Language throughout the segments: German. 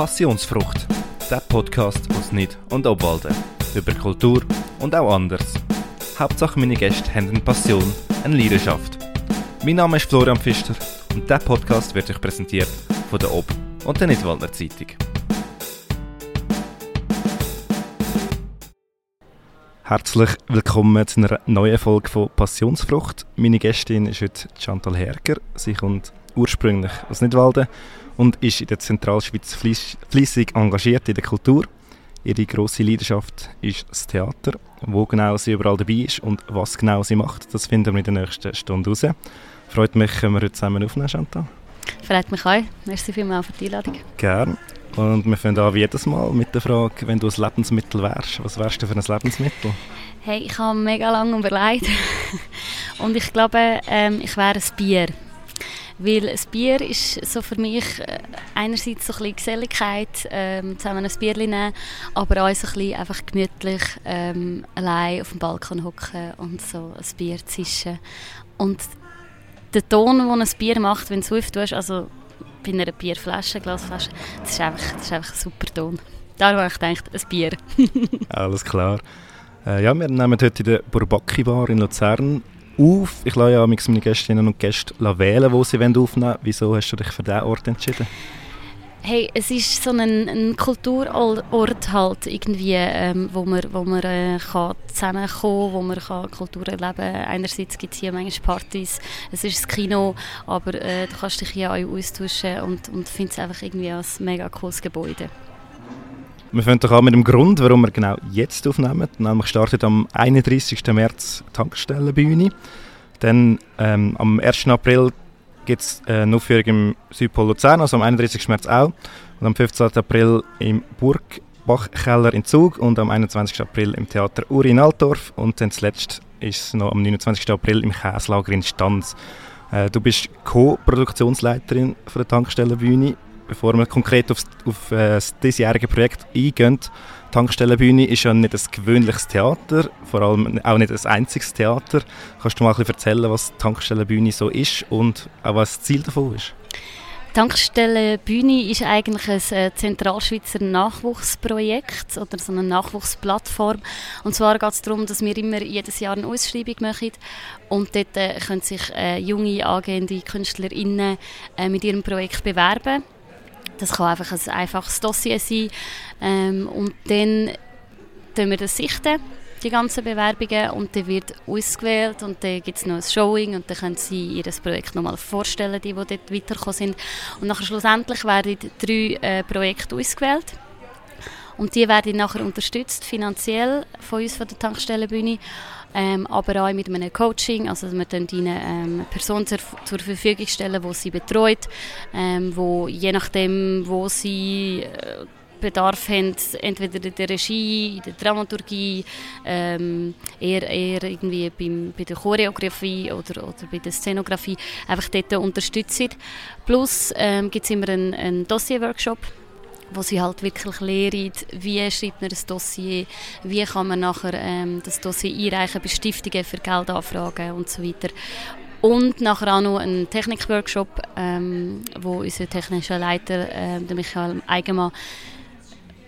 Passionsfrucht, der Podcast aus Nid und Obwalden. Über Kultur und auch anders. Hauptsache meine Gäste haben eine Passion, eine Leidenschaft. Mein Name ist Florian Pfister und dieser Podcast wird euch präsentiert von der Ob- und der Nidwaldner Zeitung. Herzlich willkommen zu einer neuen Folge von Passionsfrucht. Meine Gästin ist heute Chantal Herger. Sie kommt ursprünglich aus Nidwalden und ist in der Zentralschweiz fließig engagiert in der Kultur. Ihre grosse Leidenschaft ist das Theater. Wo genau sie überall dabei ist und was genau sie macht, das finden wir in der nächsten Stunde raus. Freut mich, können wir heute zusammen aufnehmen, Chantal. Freut mich auch. Merci vielmals für die Einladung. Gerne. Und wir fangen an wie jedes Mal mit der Frage, wenn du ein Lebensmittel wärst, was wärst du für ein Lebensmittel? Hey, ich habe mega lange überlegt und ich glaube, ähm, ich wäre ein Bier. Weil ein Bier ist so für mich äh, einerseits so ein bisschen Geselligkeit, ähm, zusammen ein Bier nehmen, aber auch so ein bisschen einfach gemütlich ähm, allein auf dem Balkon hocken und so ein Bier zischen. Und der Ton, den ein Bier macht, wenn du es auftust, also bei einer Bierflasche, Glasflasche, das ist einfach, das ist einfach ein super Ton. Darum habe ich gedacht, ein Bier. Alles klar. Äh, ja, wir nehmen heute in der Burbaki Bar in Luzern auf. Ich lasse ja meine Gästinnen und Gäste wählen, wo sie aufnehmen wollen. Wieso hast du dich für diesen Ort entschieden? Hey, es ist so ein, ein Kulturort halt irgendwie, ähm, wo man, wo man äh, kann zusammenkommen wo man kann Kultur erleben kann. Einerseits gibt es hier manchmal Partys, es ist das Kino, aber äh, du kannst dich hier auch austauschen und, und finde es einfach irgendwie ein mega cooles Gebäude. Wir fangen doch an mit dem Grund, warum wir genau jetzt aufnehmen. Nämlich startet am 31. März die Tankstellenbühne. Dann ähm, am 1. April gibt es eine Aufführung im Südpol Luzern, also am 31. März auch. Und am 15. April im Burgbachkeller in Zug und am 21. April im Theater Uri in Altdorf. Und dann zuletzt ist es noch am 29. April im Käslager in Stanz. Äh, du bist Co-Produktionsleiterin der Tankstellenbühne bevor wir konkret auf, auf äh, das diesjährige Projekt eingehen, Tankstellenbühne ist ja nicht ein gewöhnliches Theater, vor allem auch nicht ein einziges Theater. Kannst du mal ein bisschen erzählen, was Tankstellenbühne so ist und auch was das Ziel davon ist? Tankstellenbühne ist eigentlich ein äh, Zentralschweizer Nachwuchsprojekt oder so eine Nachwuchsplattform. Und zwar geht es darum, dass wir immer jedes Jahr eine Ausschreibung machen und dort äh, können sich äh, junge, angehende KünstlerInnen mit ihrem Projekt bewerben. Das kann einfach ein einfaches Dossier sein. Ähm, und dann sichten wir das sichten, die ganzen Bewerbungen, und dann wird ausgewählt und dann gibt es noch ein Showing und dann können sie ihr Projekt nochmal vorstellen, die, die dort weitergekommen sind. Und nachher schlussendlich werden drei äh, Projekte ausgewählt. Und die werden nachher unterstützt finanziell von uns von der Tankstellenbühne ähm, aber auch mit einem Coaching, also wir stellen ihnen ähm, eine Person zur, zur, Verfügung stellen, die sie betreut, ähm, wo je nachdem, wo sie äh, Bedarf haben, entweder in der Regie, in der Dramaturgie, ähm, eher, eher irgendwie beim, bei der Choreografie oder, oder bei der Szenografie, einfach dort unterstützen. Plus ähm, gibt es immer einen, einen Dossier-Workshop, wo sie halt wirklich lehren, wie schreibt man ein Dossier, wie kann man nachher ähm, das Dossier einreichen bei Stiftungen für Geldanfragen und so weiter. Und nachher auch noch einen Technikworkshop, ähm, wo unser technischer Leiter, äh, der Michael Eigenmann,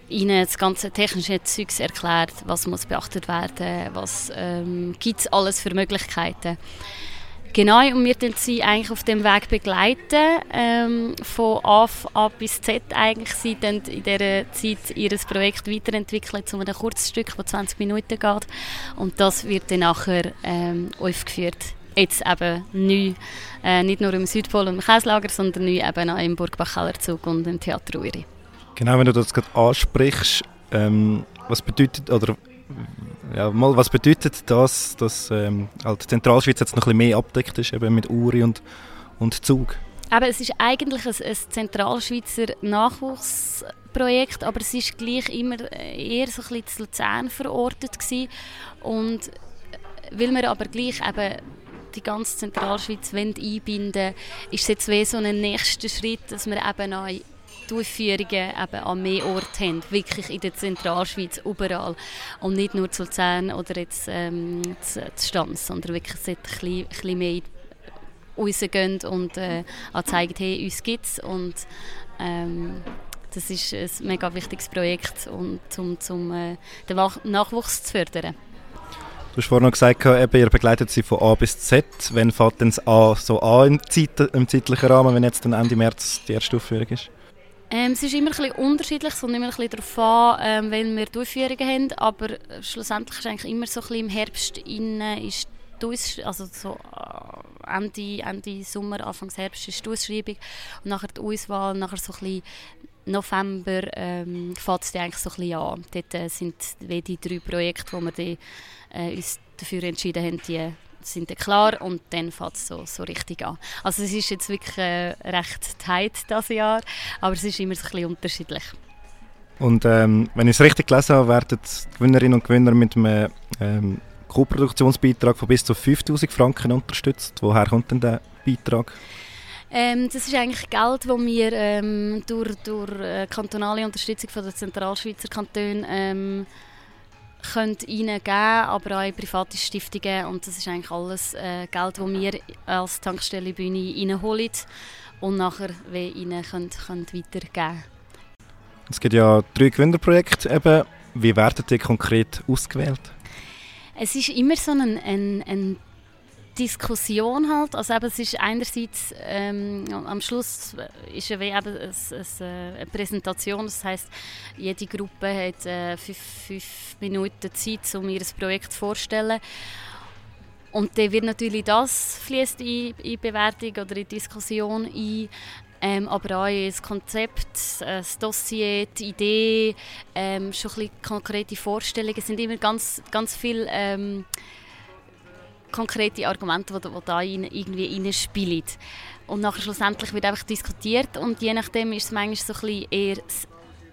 ihnen das ganze technische Zeugs erklärt, was muss beachtet werden, was ähm, gibt es alles für Möglichkeiten. Genau, und wir begleiten sie eigentlich auf dem Weg begleiten, ähm, von A, A bis Z eigentlich. Sie dann in dieser Zeit ihr Projekt weiterentwickeln zu einem Kurzstück, das 20 Minuten geht. Und das wird dann nachher ähm, aufgeführt. Jetzt eben neu, äh, nicht nur im Südpol und im Käslager, sondern neu eben auch im Burgbach-Kellerzug und im Theater Uri. Genau, wenn du das gerade ansprichst, ähm, was bedeutet, oder ja, mal, was bedeutet das, dass ähm, halt Zentralschweiz jetzt noch ein bisschen mehr abdeckt ist, eben mit Uri und, und Zug? Aber es ist eigentlich ein, ein Zentralschweizer Nachwuchsprojekt, aber es ist gleich immer eher so ein bisschen zu Luzern verortet gewesen. und weil wir aber gleich eben die ganze Zentralschweiz einbinden ist es jetzt wie so ein nächster Schritt, dass wir eben auch die Aufführungen eben an mehr Orten haben, wirklich in der Zentralschweiz, überall. Und nicht nur zu Luzern oder jetzt ähm, zu, zu Stanz, sondern wirklich ein bisschen, bisschen mehr rausgehen und äh, zeigen, hey, uns gibt es und ähm, das ist ein mega wichtiges Projekt, um zum, zum äh, den Nachwuchs zu fördern. Du hast vorhin noch gesagt, eben, ihr begleitet sie von A bis Z. Wann fängt denn das A so an im, Zeit, im zeitlichen Rahmen, wenn jetzt dann Ende März die erste Aufführung ist? Ähm, es ist immer ein unterschiedlich, es immer ein bisschen darauf an, ähm, wenn wir die Aufführungen haben, aber schlussendlich ist eigentlich immer so ein bisschen im Herbst innen ist also so äh, Ende, Ende Sommer, Anfang Herbst ist die Ausschreibung und nachher die Auswahl, nachher so ein bisschen November ähm, fängt es eigentlich so ein bisschen an. Dort äh, sind die drei Projekte, wo wir die, äh, uns dafür entschieden haben, die sind dann klar und dann fängt es so, so richtig an. Also es ist jetzt wirklich äh, recht tight das Jahr, aber es ist immer so ein bisschen unterschiedlich. Und ähm, wenn ich es richtig gelesen habe, werden Gewinnerinnen und Gewinner mit einem ähm, Co-Produktionsbeitrag von bis zu 5000 Franken unterstützt. Woher kommt denn der Beitrag? Ähm, das ist eigentlich Geld, das wir ähm, durch, durch äh, kantonale Unterstützung von der Zentralschweizer Kantone können ihnen geben, aber auch in private Stiftungen und das ist eigentlich alles äh, Geld, das wir als Tankstelle Bühne reinholen und nachher ihnen können, können weitergeben. Es gibt ja drei Gewinnerprojekte. Eben. Wie werden die konkret ausgewählt? Es ist immer so ein, ein, ein Diskussion halt. Also eben, es ist einerseits ähm, am Schluss ist ja wie eine, äh, eine Präsentation. Das heißt, jede Gruppe hat äh, fünf, fünf, Minuten Zeit, um ihr Projekt vorzustellen. Und dann wird natürlich das fließt in, in Bewertung oder in Diskussion ein. Ähm, aber auch das Konzept, das Dossier, die Idee, ähm, schon ein bisschen konkrete Vorstellungen. Es sind immer ganz, ganz viele ähm, konkrete Argumente, die, da rein, irgendwie reinspielen. Und nachher schlussendlich wird einfach diskutiert und je nachdem ist es manchmal so ein bisschen eher das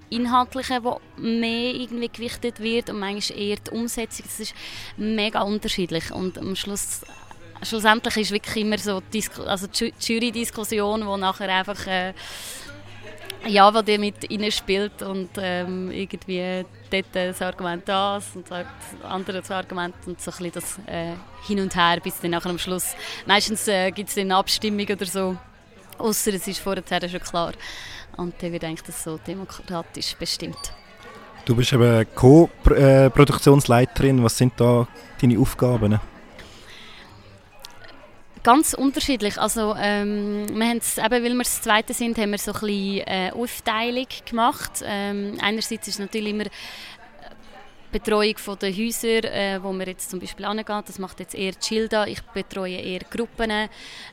Inhaltliche, das mehr irgendwie gewichtet wird und manchmal eher die Umsetzung. Das ist mega unterschiedlich und am Schluss schlussendlich ist wirklich immer so die, also die Jury-Diskussion, wo nachher einfach äh, ja, wo die mit ihnen spielt und ähm, irgendwie dort das Argument das und das andere das Argument und so ein das äh, hin und her bis dann nachher am Schluss. Meistens äh, gibt es eine Abstimmung oder so, außer es ist vorher schon klar. Und dann wird eigentlich das so demokratisch bestimmt. Du bist eben Co-Produktionsleiterin. Was sind da deine Aufgaben? Ganz unterschiedlich. Also, ähm, wir eben, weil wir das Zweite sind, haben wir so ein bisschen äh, Aufteilung gemacht. Ähm, einerseits ist natürlich immer Betreuung der Häuser, äh, wo wir jetzt zum Beispiel angehen, das macht jetzt eher Childa. Ich betreue eher Gruppen.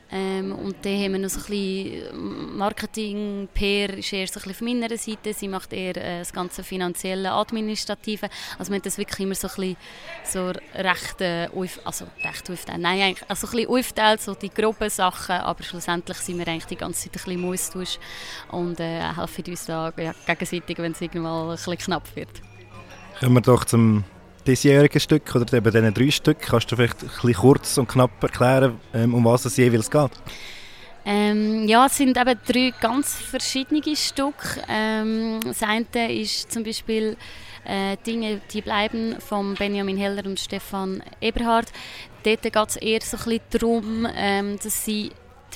Ähm, und dann haben wir noch so ein bisschen Marketing. Per ist eher so ein bisschen von meiner Seite. Sie macht eher äh, das ganze finanzielle, administrative. Also wir haben das wirklich immer so ein bisschen so recht, äh, also recht aufgeteilt. Nein, eigentlich, also ein bisschen aufgeteilt, so die groben Sachen. Aber schlussendlich sind wir eigentlich die ganze Zeit ein bisschen im Austausch und äh, helfen uns da ja, gegenseitig, wenn es irgendwann ein bisschen knapp wird. Kommen wir doch zum diesjährigen Stück oder eben diesen drei Stück. Kannst du vielleicht ein kurz und knapp erklären, ähm, um was es jeweils geht? Ähm, ja, es sind eben drei ganz verschiedene Stücke. Ähm, das eine ist zum Beispiel äh, Dinge, die bleiben von Benjamin Heller und Stefan Eberhard. Dort geht es eher so ein bisschen darum, ähm, dass sie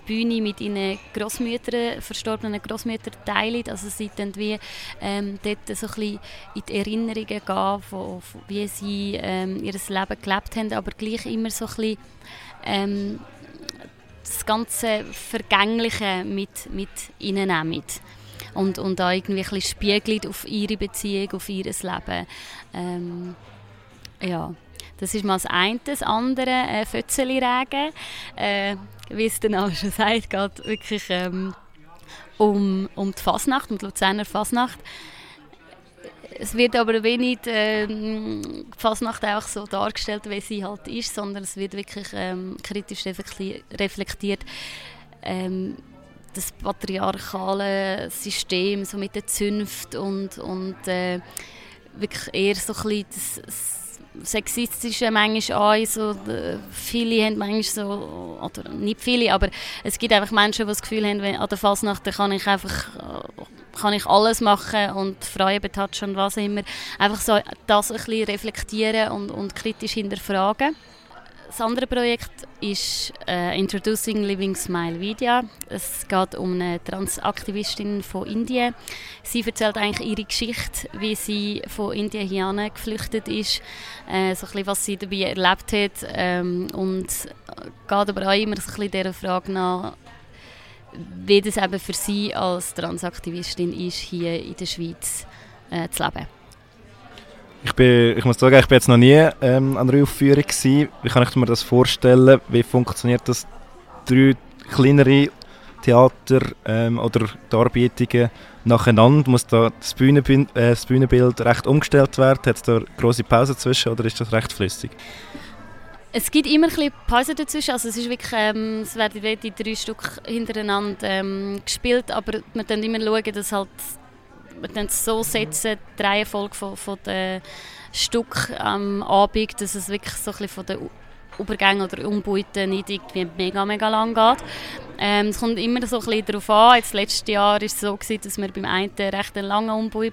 die Bühne mit ihren Großmüttern, verstorbenen Großmüttern teilen. Also sie dann wie ähm, dort so ein bisschen in die Erinnerungen gehen, von, von wie sie ähm, ihr Leben gelebt haben, aber gleich immer so ein bisschen ähm, das ganze Vergängliche mit, mit ihnen nehmen. Und, und da irgendwie ein spiegelt auf ihre Beziehung, auf ihr Leben. Ähm, ja. Das ist mal das eine. Das andere, äh, Fötzeli-Regen. Äh, wie es der Name schon sagt, geht wirklich ähm, um, um die Fasnacht, um die Luzerner Fasnacht. Es wird aber wenig ähm, die Fasnacht auch so dargestellt, wie sie halt ist, sondern es wird wirklich ähm, kritisch reflektiert. Ähm, das patriarchale System so mit der Zunft und, und äh, wirklich eher so ein bisschen das, das sexistische manchmal. So, viele haben manchmal so, oder nicht viele, aber es gibt einfach Menschen, die das Gefühl haben, wenn, an der Fasnacht kann ich einfach kann ich alles machen und Freuen betatschen und was immer. Einfach so das ein bisschen reflektieren und, und kritisch hinterfragen. Das andere Projekt ist äh, Introducing Living Smile Vidya. Es geht um eine Transaktivistin von Indien. Sie erzählt eigentlich ihre Geschichte, wie sie von Indien hierher geflüchtet ist, äh, so ein bisschen, was sie dabei erlebt hat ähm, und geht aber auch immer so ein bisschen dieser Frage nach, wie das eben für sie als Transaktivistin ist, hier in der Schweiz äh, zu leben. Ich, bin, ich muss sagen, ich bin jetzt noch nie ähm, an einer Aufführung gewesen. Wie kann ich mir das vorstellen? Wie funktioniert das? Drei kleinere Theater ähm, oder Darbietungen nacheinander? Muss da das, Bühnenbild, äh, das Bühnenbild recht umgestellt werden? Hat es da große Pause zwischen oder ist das recht flüssig? Es gibt immer ein Pause dazwischen, also es ist wirklich, ähm, es werden die drei Stück hintereinander ähm, gespielt, aber man dann immer schauen, dass halt dann so setzen, die Reihenfolge von, von den Stück am Abend, dass es wirklich so ein von den Übergängen oder Umbauten nicht irgendwie mega, mega lang geht. Ähm, es kommt immer so ein darauf an. Jetzt, letztes Jahr war es so, gewesen, dass wir beim einen recht einen langen Umbau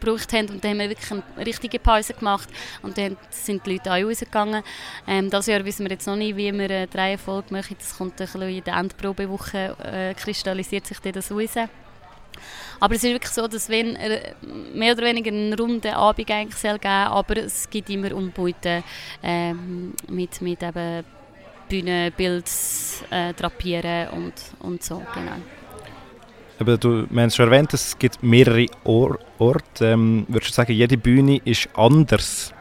gebraucht haben und dann haben wir wirklich eine richtige Pause gemacht und dann sind die Leute auch rausgegangen. Ähm, das Jahr wissen wir jetzt noch nicht, wie wir eine Reihenfolge machen. Das kommt ein bisschen in der Endprobewoche, äh, kristallisiert sich das raus. Aber es ist wirklich so, dass wenn er mehr oder weniger einen runden Abend eigentlich soll geben aber es gibt immer Umbauten ähm, mit, mit eben Bühne, Bild, äh, Drapieren und, und so, genau. Aber du, es schon erwähnt, es gibt mehrere Or Orte. Ähm, würdest du sagen, jede Bühne ist anders?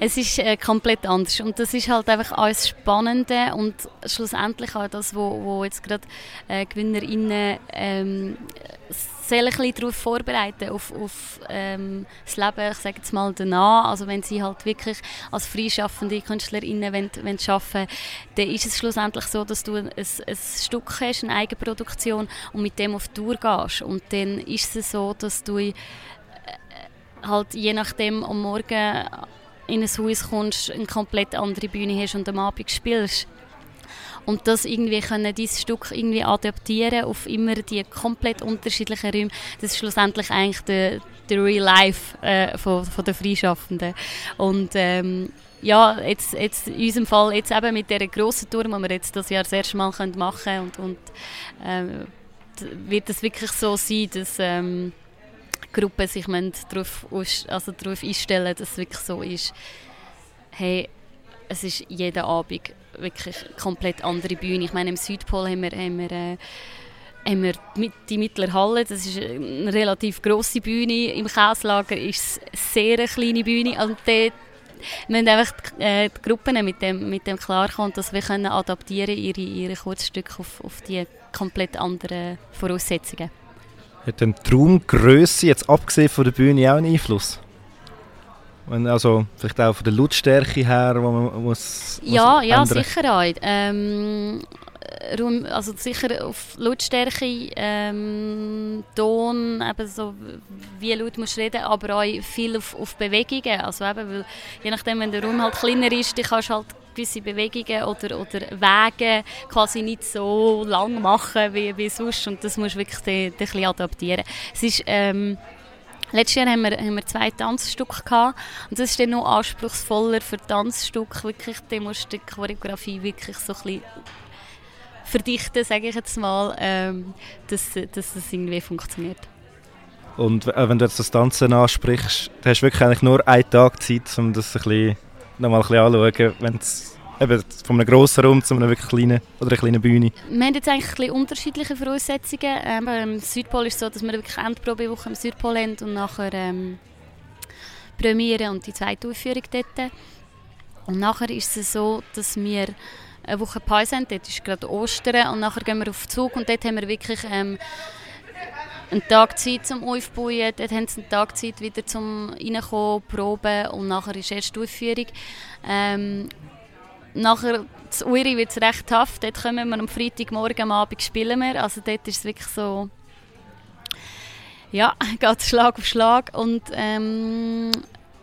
Es ist äh, komplett anders und das ist halt einfach alles Spannende und schlussendlich auch das, wo, wo jetzt gerade äh, GewinnerInnen ähm, bisschen darauf vorbereiten, auf, auf ähm, das Leben, ich sage jetzt mal, danach. Also wenn sie halt wirklich als freischaffende KünstlerInnen wollen, wollen arbeiten dann ist es schlussendlich so, dass du ein, ein Stück hast, eine Eigenproduktion und mit dem auf Tour gehst. Und dann ist es so, dass du äh, halt je nachdem am Morgen in ein Haus kommst, eine komplett andere Bühne hast und am Abend spielst und das irgendwie können dieses Stück irgendwie adaptieren auf immer die komplett unterschiedlichen Räume. Das ist schlussendlich eigentlich der, der Real Life äh, von, von der Freischaffenden. Und ähm, ja, jetzt, jetzt in unserem Fall jetzt eben mit dieser grossen Tour, die wir jetzt das Jahr das erste Mal machen können und, und ähm, wird es wirklich so sein, dass ähm, Gruppen sich darauf, also darauf einstellen dass es wirklich so ist, hey, es ist jeden Abend wirklich komplett andere Bühne. Ich meine, im Südpol haben wir, haben wir, äh, haben wir die Mittlere Halle, das ist eine relativ grosse Bühne. Im Käslager ist es eine sehr kleine Bühne. Also dort müssen einfach die, äh, die Gruppen mit dem, mit dem klarkommen, dass wir können adaptieren ihre, ihre Kurzstücke auf, auf die komplett anderen Voraussetzungen. Hat denn die Raumgröße, jetzt abgesehen von der Bühne, auch einen Einfluss? Also vielleicht auch von der Lautstärke her, wo man muss, Ja, ja, sicher auch. Ähm, also sicher auf Lautstärke, ähm, Ton, eben so, wie laut musst du reden, aber auch viel auf, auf Bewegungen. Also eben, weil, je nachdem, wenn der Raum halt kleiner ist, kannst du halt gewisse Bewegungen oder, oder Wege quasi nicht so lang machen wie, wie sonst und das musst du wirklich ein bisschen adaptieren. Es ist, ähm, Letztes Jahr haben wir, haben wir zwei Tanzstücke gehabt und das ist dann noch anspruchsvoller für Tanzstücke. Wirklich, da musst du die Choreografie wirklich so ein bisschen verdichten, sage ich jetzt mal, ähm, dass, dass das irgendwie funktioniert. Und äh, wenn du jetzt das Tanzen ansprichst, hast du wirklich eigentlich nur einen Tag Zeit, um das ein bisschen, nochmal ein bisschen anzuschauen, wenn Eben von einem grossen Raum zu einer wirklich kleinen oder einer kleinen Bühne. Wir haben jetzt eigentlich ein unterschiedliche Voraussetzungen. Ähm, Im Südpol ist es so, dass wir wirklich Endprobewoche im Südpol haben und nachher ähm, Premiere und die zweite Aufführung dort. Und nachher ist es so, dass wir eine Woche Pause haben. Dort ist gerade Ostern und nachher gehen wir auf Zug und dort haben wir wirklich ähm, einen Tag Zeit zum Aufbauen. Dort haben sie einen Tag Zeit wieder zum Reinkommen, Proben und nachher ist erst die Aufführung. Ähm, nachher zu Uri wird es recht tough. Dort kommen wir am Freitagmorgen am Abend spielen wir. Also dort ist es wirklich so... Ja, geht Schlag auf Schlag. Und ähm,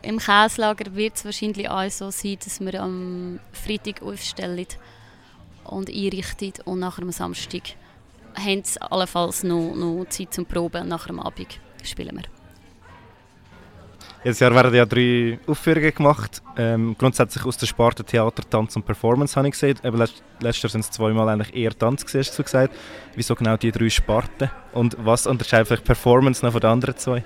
im Käslager wird es wahrscheinlich auch so sein, dass wir am Freitag aufstellen und einrichten und nachher am Samstag haben sie allenfalls noch, noch Zeit zum Proben und nachher am Abend spielen wir. Jedes Jahr werden ja drei Aufführungen gemacht. Ähm, grundsätzlich aus der Sparte Theater, Tanz und Performance habe ich gesehen. Eben letzt, letztes Jahr sind es zweimal eigentlich eher Tanz hast du gesagt. Wieso genau die drei Sparten? Und was unterscheidet vielleicht Performance noch von den anderen zwei?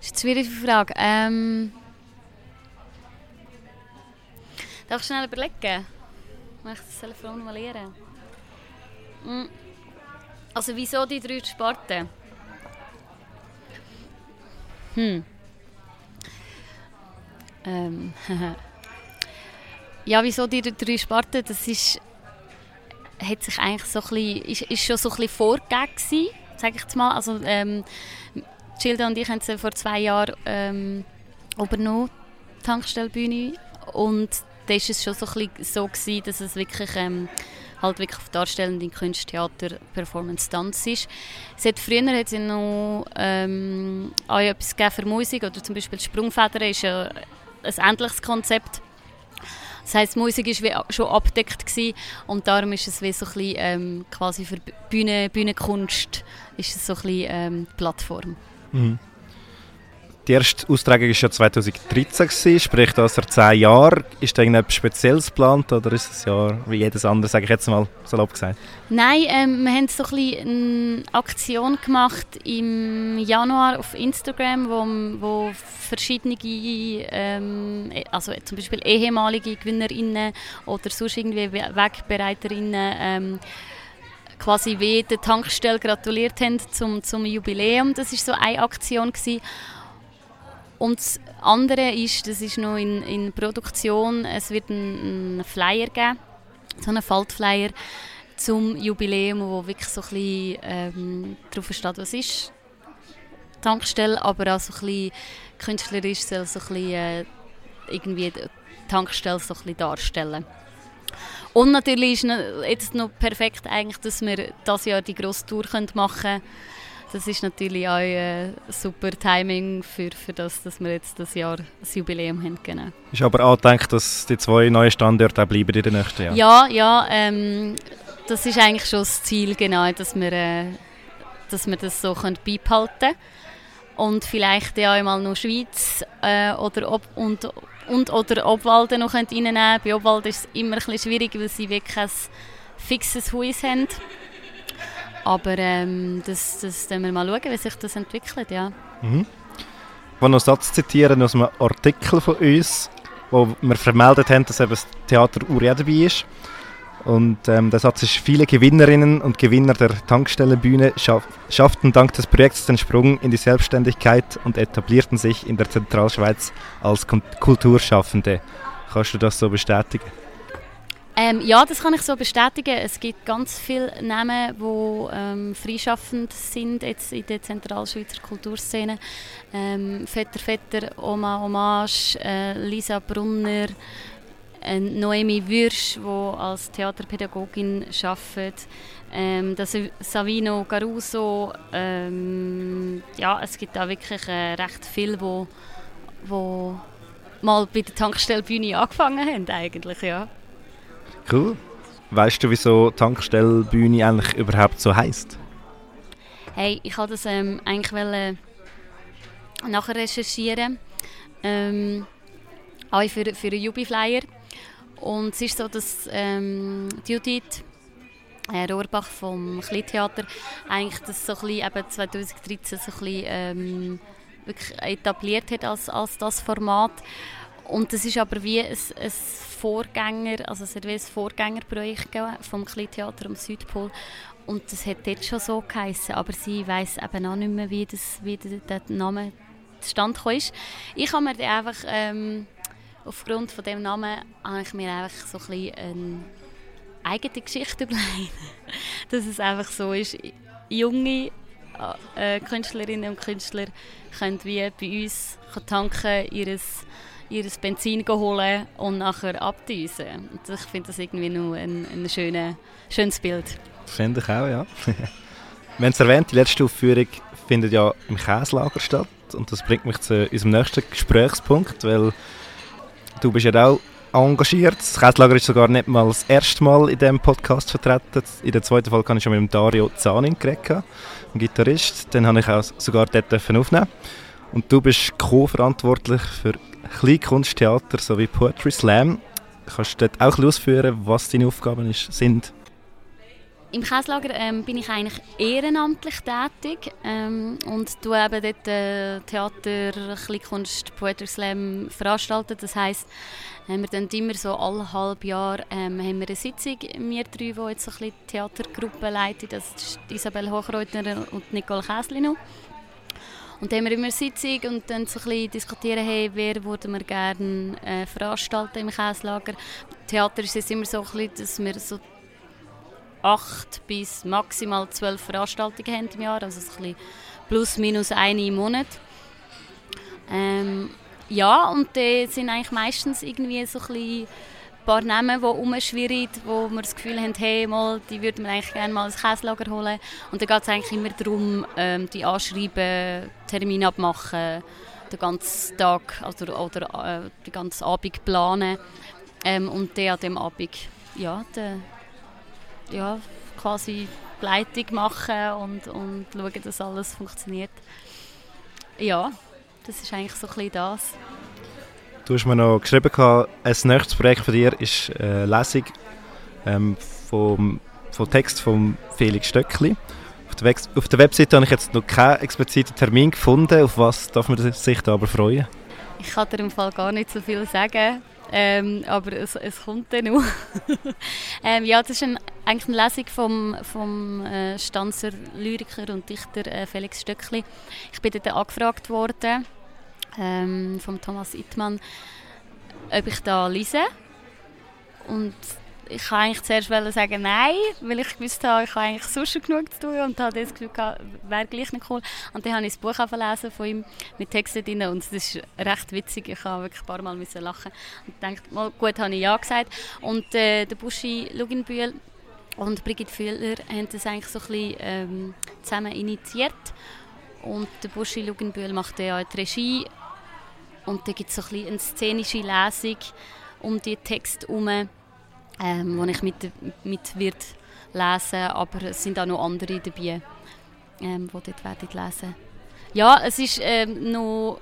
Das ist eine schwierige Frage. Ähm, darf ich schnell überlegen? Möchte ich das Telefon mal lernen? Hm. Also wieso die drei Sparten? Hm. Ähm. ja, wieso die drei Sparten? Das ist, hat sich eigentlich so ein bisschen, ist, ist schon so ein bisschen vorgegeben sage ich jetzt mal. Also, ähm, Gilda und ich haben sie vor zwei Jahren ähm, übernommen, Tankstellbühne. Und da war es schon so, so gewesen, dass es wirklich ähm, halt wirklich auf darstellende Kunst, Theater, Performance, Tanz ist. Hat, früher hat es noch ähm, auch etwas für Musik oder zum Beispiel Sprungfedern ist ja ein ähnliches Konzept. Das heisst, die Musik war schon abgedeckt und darum ist es wie so bisschen, ähm, quasi für Bühne, Bühnenkunst ist es so bisschen ähm, Plattform. Mhm. Die erste Austragung war ja 2013, sprich das vor zehn Jahren. Ist da irgendetwas Spezielles geplant oder ist es ja wie jedes andere, sage ich jetzt mal salopp gesagt? Nein, ähm, wir haben so ein eine Aktion gemacht im Januar auf Instagram, wo, wo verschiedene, ähm, also zum Beispiel ehemalige Gewinnerinnen oder sonst irgendwie Wegbereiterinnen ähm, quasi wie der Tankstelle gratuliert haben zum, zum Jubiläum. Das war so eine Aktion gewesen. Und das andere ist, das ist noch in, in Produktion, es wird einen Flyer geben, so einen Faltflyer zum Jubiläum, wo wirklich so ein bisschen ähm, drauf steht, was ist Tankstelle, aber auch so ein bisschen künstlerisch soll so ein bisschen, äh, irgendwie die Tankstelle so ein bisschen darstellen. Und natürlich ist jetzt noch perfekt eigentlich, dass wir das Jahr die grosse Tour machen können das ist natürlich auch ein äh, super Timing für, für das, dass wir jetzt das Jahr das Jubiläum haben. Genau. Ist aber auch gedacht, dass die zwei neuen Standorte auch bleiben in den nächsten Jahren? Ja, ja ähm, das ist eigentlich schon das Ziel, genau, dass wir, äh, dass wir das so können beibehalten können. Und vielleicht ja einmal noch Schweiz äh, oder Ob und, und oder Obwalden noch reinnehmen können. Bei Obwalden ist es immer ein bisschen schwierig, weil sie wirklich ein fixes Haus haben. Aber ähm, das, das wir mal schauen, wie sich das entwickelt, ja. Mhm. Ich will noch einen Satz zitieren aus einem Artikel von uns, wo wir vermeldet haben, dass eben das Theater Uria dabei ist. Und ähm, der Satz ist, viele Gewinnerinnen und Gewinner der Tankstellenbühne schaff, schafften dank des Projekts den Sprung in die Selbstständigkeit und etablierten sich in der Zentralschweiz als Kulturschaffende. Kannst du das so bestätigen? Ähm, ja, das kann ich so bestätigen. Es gibt ganz viele Namen, die ähm, freischaffend sind jetzt in der Zentralschweizer Kulturszene. Ähm, Vetter Vetter, Oma Hommage, äh, Lisa Brunner, äh, Noemi Würsch, die als Theaterpädagogin arbeitet. Ähm, das Savino Caruso. Ähm, ja, es gibt da wirklich äh, recht viele, wo mal bei der Tankstellbühne angefangen haben eigentlich, ja. Cool. Weißt du, wieso Tankstellbühne eigentlich überhaupt so heißt? Hey, ich wollte das ähm, eigentlich wollen, nachher recherchieren. Ähm, auch für, für einen Jubi-Flyer. Und es ist so, dass ähm, Judith äh, Rohrbach vom Kleintheater eigentlich das so ein bisschen, eben 2013 so ein bisschen, ähm, wirklich etabliert hat als, als das Format. Und das ist aber wie ein, ein Vorgänger, also es hat wie ein Vorgängerprojekt vom Kleintheater am Südpol. Und das hat dort schon so geheißen, aber sie weiß eben auch nicht mehr, wie, das, wie der, Name zustande ist. Ich habe mir einfach, ähm, aufgrund von dem Namen, habe ich mir einfach so ein eine eigene Geschichte überlegt. Dass es einfach so ist, junge äh, Künstlerinnen und Künstler können wie bei uns tanken, ihres ihr Benzin holen und nachher abdüsen. ich finde das irgendwie nur ein, ein schöne, schönes Bild. Finde ich auch, ja. Wir haben es erwähnt, die letzte Aufführung findet ja im Käslager statt. Und das bringt mich zu unserem nächsten Gesprächspunkt, weil du bist ja auch engagiert. Das Käslager ist sogar nicht mal das erste Mal in diesem Podcast vertreten. In der zweiten Folge habe ich schon mit Dario Zanin geredet, einem Gitarrist. Den habe ich auch sogar dort aufnehmen Und du bist co-verantwortlich für Kleinkunsttheater sowie Poetry Slam. Kannst du dort auch ausführen, was deine Aufgaben sind? Im Käslager ähm, bin ich eigentlich ehrenamtlich tätig ähm, und tue eben dort äh, Theater, Kleinkunst, Poetry Slam veranstalten. Das heisst, äh, wir dann immer so alle halb Jahr ähm, haben wir eine Sitzung, wir drei, die jetzt so ein bisschen Theatergruppe leiten. Das ist Isabel Hochreutner und Nicole Käslino. Und dann haben wir immer eine Sitzung und dann so ein bisschen diskutieren, hey, wer würden wir gerne äh, veranstalten im Käslager. Theater ist es immer so ein bisschen, dass wir so acht bis maximal zwölf Veranstaltungen haben im Jahr, also ein bisschen plus minus eine im Monat. Ähm, ja, und die sind eigentlich meistens irgendwie so ein bisschen paar Namen, die umschwirren, wo wir das Gefühl haben, hey, mal, die würden wir eigentlich gerne mal ins Käslager holen. Und dann geht es eigentlich immer darum, ähm, die anschreiben, Termin abmachen, den ganzen Tag oder, oder äh, den ganzen Abend planen ähm, und dann an dem Abend ja, den, ja, quasi Leitung machen und, und schauen, dass alles funktioniert. Ja, das ist eigentlich so ein bisschen das. Du hast mir noch geschrieben, ein nächstes Projekt von dir ist eine äh, Lesung ähm, vom, vom Text von Felix Stöckli. Auf der, auf der Webseite habe ich jetzt noch keinen expliziten Termin gefunden. Auf was darf man sich da aber freuen? Ich kann dir im Fall gar nicht so viel sagen, ähm, aber es, es kommt dann noch. ähm, ja, das ist ein, eigentlich eine Lesung vom, vom äh, Stanzer Lyriker und Dichter äh, Felix Stöckli. Ich bin dort angefragt worden ähm, von Thomas Ittmann, ob ich da lese. Und ich wollte eigentlich zuerst sagen nein, weil ich gewusst habe, ich habe eigentlich sonst schon genug zu tun und habe das Gefühl gehabt, wäre gleich nicht cool. Und dann habe ich das Buch gelesen von ihm mit Texten drin und es ist recht witzig. Ich habe wirklich ein paar Mal müssen lachen und dachte, mal, gut, habe ich ja gesagt. Und äh, der Buschi Luginbühl und Brigitte Fühler haben das eigentlich so ein bisschen ähm, zusammen initiiert. Und der Buschi Luginbühl macht ja die Regie und da gibt es so ein eine szenische Lesung um die Text herum, ähm, wo ich mit, mit wird lesen aber es sind auch noch andere dabei, ähm, die dort werden lesen Ja, es ist ähm, noch,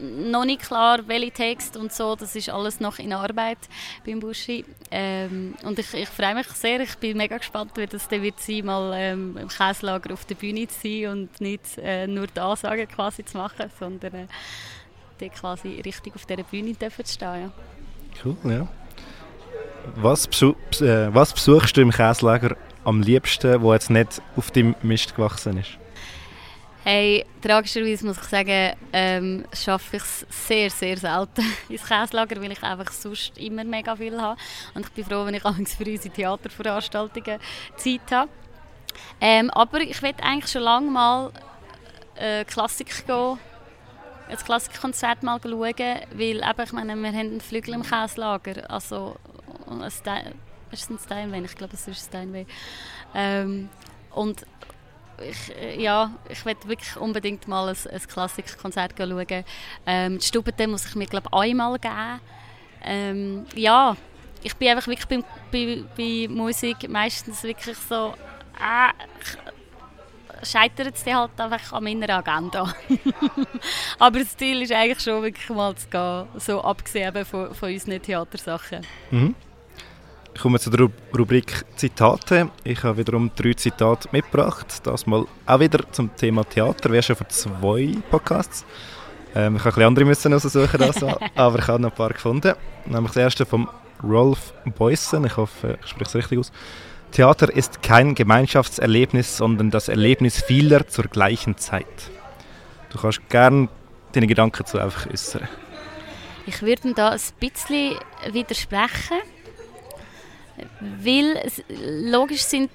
noch nicht klar, welche Text und so, das ist alles noch in Arbeit beim Buschi. Ähm, und ich, ich freue mich sehr, ich bin mega gespannt, wie das dann wird sein, mal ähm, im Käslager auf der Bühne zu sein und nicht äh, nur die Ansagen quasi zu machen, sondern äh, dort quasi richtig auf dieser Bühne zu stehen. Ja. Cool, ja. Was, besuch, äh, was besuchst du im Käslager am liebsten, wo jetzt nicht auf dem Mist gewachsen ist? Hey, tragischerweise muss ich sagen, ähm, schaffe ich es sehr, sehr selten ins Käslager, weil ich einfach sonst immer mega viel habe. Und ich bin froh, wenn ich für unsere Theaterveranstaltungen Zeit habe. Ähm, aber ich will eigentlich schon lange mal äh, Klassik gehen ein Klassikkonzert mal schauen, weil eben, ich meine, wir haben einen Flügel im Käslager, also ein Stein, ist es ein Steinway? Ich glaube, es ist ein Steinway. Ähm, und ich, ja, ich möchte wirklich unbedingt mal ein, ein Klassikkonzert schauen. Ähm, die Stube muss ich mir glaube einmal geben. Ähm, ja, ich bin einfach wirklich bei, bei, bei Musik meistens wirklich so, äh, scheitert es halt einfach an meiner Agenda. Aber das Ziel ist eigentlich schon wirklich mal zu gehen, so abgesehen von, von unseren Theatersachen. Mhm. Ich komme zu der Rubrik Zitate. Ich habe wiederum drei Zitate mitgebracht. Das mal auch wieder zum Thema Theater. Wir schon für zwei Podcasts. Ähm, ich habe ein bisschen andere müssen aussuchen, also, aber ich habe noch ein paar gefunden. Nämlich das erste von Rolf Beussen. Ich hoffe, ich spreche es richtig aus. Theater ist kein Gemeinschaftserlebnis, sondern das Erlebnis vieler zur gleichen Zeit. Du kannst gerne deine Gedanken zu einfach äußern. Ich würde da ein bisschen widersprechen, weil logisch sind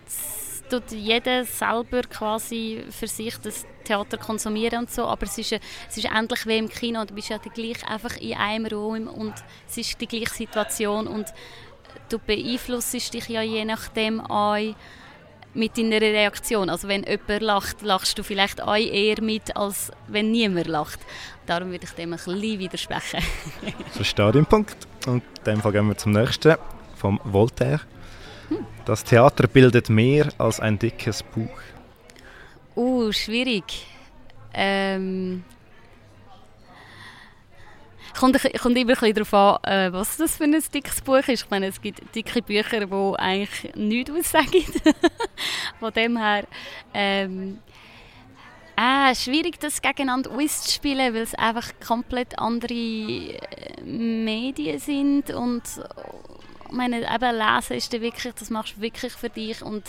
tut jeder selber quasi für sich das Theater konsumieren und so, aber es ist, es ist ähnlich wie im Kino, du bist ja gleich einfach in einem Raum und es ist die gleiche Situation und du beeinflusst dich ja je nachdem auch mit deiner Reaktion. Also wenn jemand lacht, lachst du vielleicht auch eher mit, als wenn niemand lacht. Darum würde ich dem ein bisschen widersprechen. Verstehe den Punkt. Und in dem Fall gehen wir zum nächsten, vom Voltaire. Das Theater bildet mehr als ein dickes Buch. Uh, schwierig. Ähm, kommt, kommt immer ein darauf an, äh, was das für ein dickes Buch ist. Ich meine, es gibt dicke Bücher, die eigentlich nichts aussagen. Von dem her... Ähm, äh, schwierig, das gegeneinander auszuspielen, weil es einfach komplett andere äh, Medien sind und ich meine, eben lesen ist wirklich, das machst du wirklich für dich und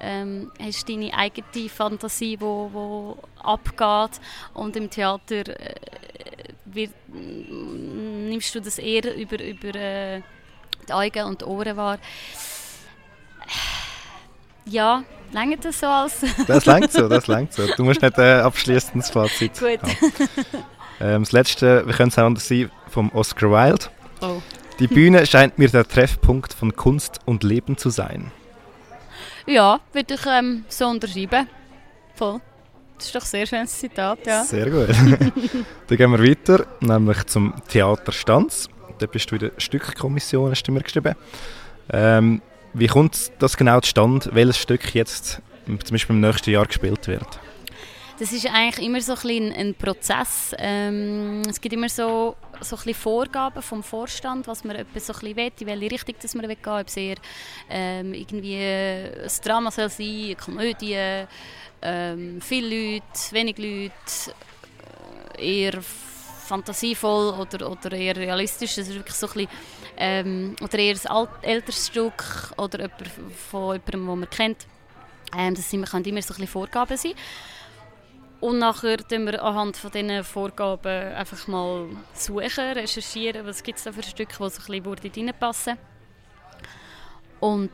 ähm, hast deine eigene Fantasie, wo, wo abgeht und im Theater äh, wird, nimmst du das eher über, über äh, die Augen und die Ohren wahr. Ja, Länge das so als? das längt so, das längt so. Du musst nicht äh, abschließendes Fazit Gut. Ähm, das letzte, wir können es auch anders sein, vom Oscar Wilde. Oh. Die Bühne scheint mir der Treffpunkt von Kunst und Leben zu sein. Ja, würde ich ähm, so unterschreiben. Voll. Das ist doch ein sehr schönes Zitat, ja. Sehr gut. Dann gehen wir weiter, nämlich zum Theater Stanz. Da bist du in der Stückkommission, hast du mir geschrieben. Ähm, wie kommt das genau zustande, welches Stück jetzt zum Beispiel im nächsten Jahr gespielt wird? Das ist eigentlich immer so ein, bisschen ein Prozess. Ähm, es gibt immer so, so ein bisschen Vorgaben vom Vorstand, was man etwas so ein bisschen will, in welche Richtung das man will gehen ob es eher ähm, irgendwie ein Drama soll sein, eine Komödie, ähm, viele Leute, wenig Leute, äh, eher fantasievoll oder, oder eher realistisch. Das ist wirklich so ein bisschen, ähm, oder eher ein alt, älteres Stück oder jemand von jemandem, den man kennt. Ähm, das sind, können immer so ein bisschen Vorgaben sein. Und nachher tun wir anhand von diesen Vorgaben einfach mal suchen, recherchieren, was gibt es da für Stücke, die so ein bisschen reinpassen Und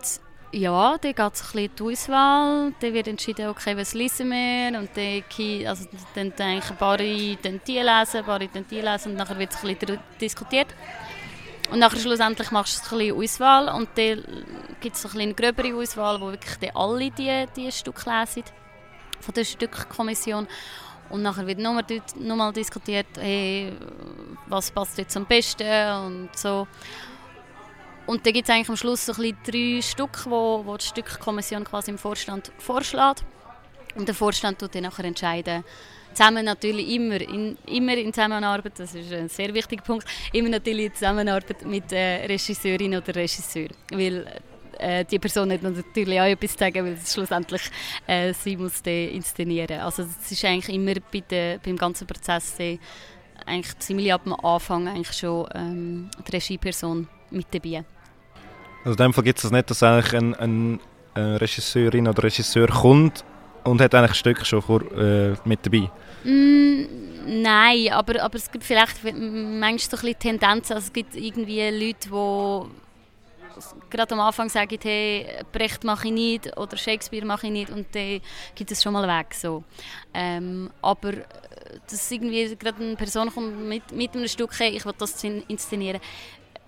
ja, dann geht es ein die Auswahl, dann wird entschieden, okay, was lesen wir und dann, also, dann denken ein paar dann die lesen, ein paar dann die lesen und nachher wird es ein bisschen diskutiert. Und nachher schlussendlich machst du ein bisschen Auswahl und dann gibt es eine gröbere Auswahl, wo wirklich dann alle diese die Stücke lesen von der Stückkommission. Und nachher wird nochmal noch diskutiert, hey, was passt jetzt am besten und so. Und dann gibt es eigentlich am Schluss so ein drei Stücke, wo, wo die Stückkommission quasi im Vorstand vorschlägt. Und der Vorstand tut dann nachher entscheiden, zusammen natürlich immer in, immer in Zusammenarbeit, das ist ein sehr wichtiger Punkt, immer natürlich in Zusammenarbeit mit äh, Regisseurin oder Regisseur. Weil äh, die Person hat natürlich auch etwas zu sagen, weil schlussendlich äh, sie muss inszenieren. Also es ist eigentlich immer bei de, beim ganzen Prozess äh, eigentlich ziemlich ab dem Anfang eigentlich schon ähm, die Regieperson mit dabei. Also in dem Fall gibt es das nicht, dass eigentlich ein, ein, eine Regisseurin oder Regisseur kommt und hat eigentlich ein Stück schon vor, äh, mit dabei? Mm, nein, aber, aber es gibt vielleicht manchmal so ein Tendenzen, also es gibt irgendwie Leute, die gerade am Anfang sagen, hey, Brecht mache ich nicht oder Shakespeare mache ich nicht und dann gibt es schon mal weg. So. Ähm, aber äh, dass irgendwie gerade eine Person kommt mit, mit einem Stück, hey, ich will das inszenieren,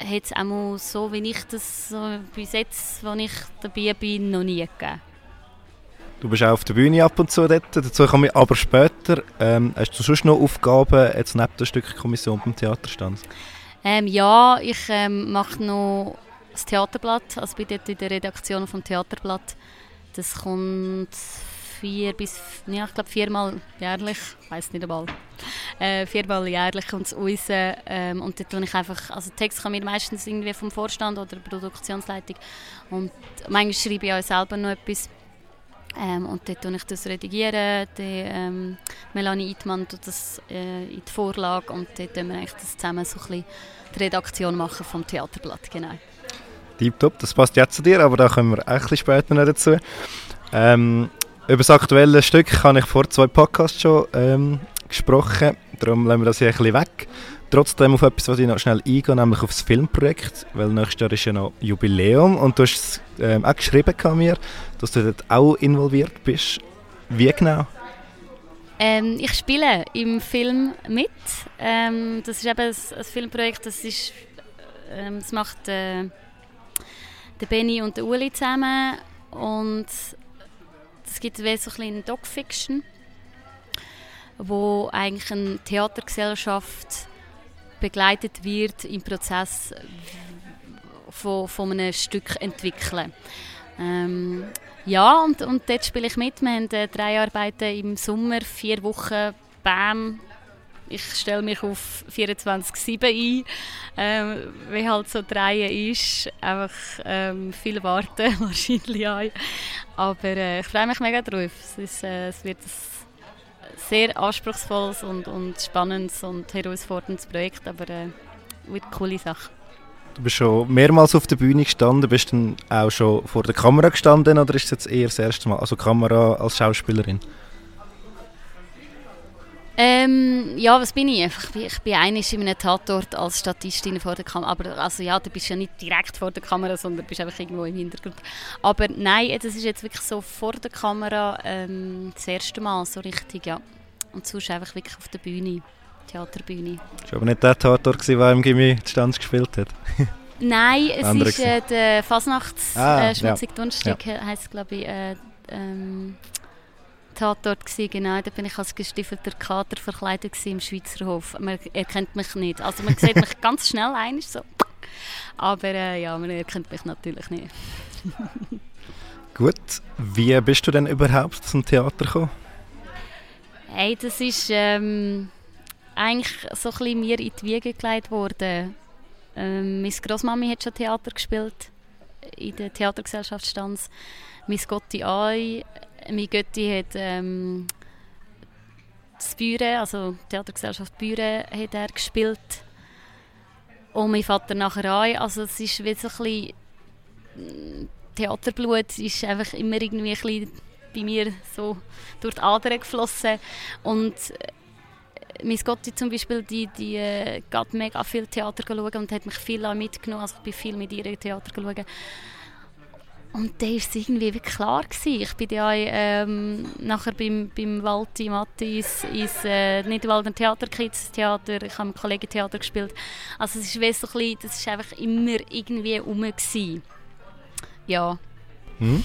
hat es auch so, wie ich das so bis jetzt, als ich dabei bin, noch nie gegeben. Du bist auch auf der Bühne ab und zu dort, dazu komme ich aber später. Ähm, hast du sonst noch Aufgaben jetzt neben der Stückkommission beim Theaterstand? Ähm, ja, ich ähm, mache noch das Theaterblatt, also bin dort in der Redaktion vom Theaterblatt. Das kommt vier bis, ja, ich glaube viermal jährlich, ich weiß nicht einmal, äh, viermal jährlich kommt es raus ähm, und dort ich einfach, also Text kann mir meistens irgendwie vom Vorstand oder der Produktionsleitung und manchmal schreibe ich auch selber noch etwas ähm, und dort tue ich das redigieren, die, ähm, Melanie Eitmann tut das äh, in die Vorlage und dort tun wir eigentlich das zusammen so ein bisschen die Redaktion machen vom Theaterblatt, genau. Tipptopp, das passt jetzt zu dir, aber da kommen wir ein bisschen später noch dazu. Ähm, über das aktuelle Stück habe ich vor zwei Podcasts schon ähm, gesprochen, darum lassen wir das hier ein bisschen weg. Trotzdem auf etwas, was ich noch schnell eingehe, nämlich auf das Filmprojekt, weil nächstes Jahr ist ja noch Jubiläum und du hast es ähm, auch geschrieben mir, dass du dort auch involviert bist. Wie genau? Ähm, ich spiele im Film mit. Ähm, das ist eben ein, ein Filmprojekt, das ist, ähm, das macht äh, der Benny und der Uli zusammen und es gibt wie so ein Doc-Fiction, wo eigentlich eine Theatergesellschaft begleitet wird im Prozess von, von einem Stück entwickeln. Ähm, ja, und, und dort spiele ich mit. Wir haben äh, drei Arbeiten im Sommer, vier Wochen, bam, ich stelle mich auf 24-7 ein, ähm, wie halt so drei ist. Einfach ähm, viel warten wahrscheinlich auch. Aber äh, ich freue mich mega drauf. Es, ist, äh, es wird ein sehr anspruchsvolles und, und spannendes und herausforderndes Projekt, aber äh, wird eine coole Sache. Du bist schon mehrmals auf der Bühne gestanden, bist du auch schon vor der Kamera gestanden oder ist es jetzt eher das erste Mal, also Kamera als Schauspielerin? Ähm, ja, was bin ich? Ich bin, ich bin einiges in einem Tatort als Statistin vor der Kamera. Aber also, ja, du bist ja nicht direkt vor der Kamera, sondern bist einfach irgendwo im Hintergrund. Aber nein, das ist jetzt wirklich so vor der Kamera ähm, das erste Mal so richtig, ja. Und sonst einfach wirklich auf der Bühne, Theaterbühne. Das war aber nicht der Tatort, der im Gimmi die Stanz gespielt hat? Nein, es Andere ist äh, der Fasnachts ah, äh, Schmutzig ja. Donnerstag, ja. heisst glaube ich, äh, ähm, Tatort gewesen, genau. Da bin ich als gestiefelter Kater verkleidet im Schweizer Hof. Man erkennt mich nicht. Also man sieht mich ganz schnell ein, so. Aber äh, ja, man erkennt mich natürlich nicht. Gut. Wie bist du denn überhaupt zum Theater gekommen? Hey, das ist ähm, eigentlich so ein bisschen mir in die Wiege gelegt worden. Ähm, meine Großmami hat schon Theater gespielt in der Theatergesellschaft Stanz. Mein Gotti auch mein Götti hat ähm, das Büren, also die Theatergesellschaft Büren, hat er gespielt. Und mein Vater nachher auch. Also es ist wie so ein mm, Theaterblut ist einfach immer irgendwie ein bisschen bei mir so durch die Adern geflossen. Und äh, mein Gotti zum Beispiel, die, die äh, geht mega viel Theater schauen und hat mich viel mitgenommen. Also ich bin viel mit ihr Theater schauen. Und da war es irgendwie klar. Gewesen. Ich bin ja ähm, nachher beim, beim Walti Matti ins, äh, Niederwalder Theater Kids Theater, ich habe im Kollegentheater gespielt. Also es ist so ein das ist einfach immer irgendwie rum gewesen. Ja. Hm?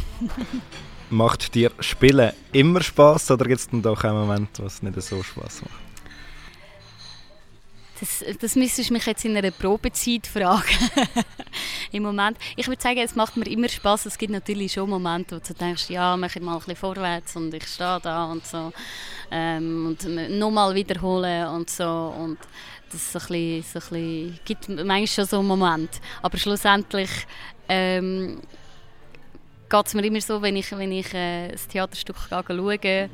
Macht dir Spielen immer Spaß oder gibt es dann doch einen Moment, was nicht so Spaß macht? Das, das müsstest du mich jetzt in einer Probezeit fragen. Im Moment, ich würde sagen, es macht mir immer Spaß. Es gibt natürlich schon Momente, wo du denkst, ja, mache ich mal ein bisschen vorwärts und ich stehe da und so. Ähm, und nochmal wiederholen und so. Und das so ein bisschen, ein bisschen, gibt manchmal schon so einen Moment. Aber schlussendlich ähm, geht es mir immer so, wenn ich, wenn ich äh, das Theaterstück schaue,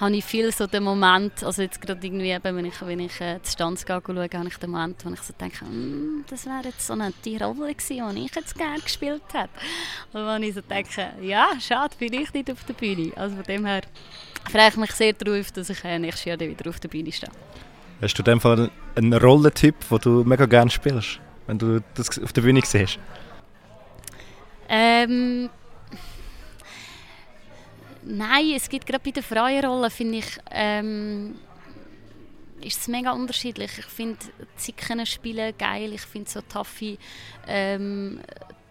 habe ich viel so den Moment, also jetzt gerade irgendwie eben, wenn ich, wenn ich äh, die Stanz schaue, habe ich den Moment, wo ich so denke, mm, das wäre jetzt so eine die Rolle gewesen, die ich jetzt gerne gespielt hätte. Und wo ich so denke, ja, schade, bin ich nicht auf der Bühne. Also von dem her freue ich mich sehr darauf, dass ich äh, nächstes Jahr wieder auf der Bühne stehe. Hast du in dem Fall einen Rollentyp, den du mega gerne spielst, wenn du das auf der Bühne siehst? Ähm, Nein, es gibt gerade bei der Frauenrolle, finde ich, ähm, ist es mega unterschiedlich. Ich finde Zicken spielen geil, ich finde so taffe, ähm,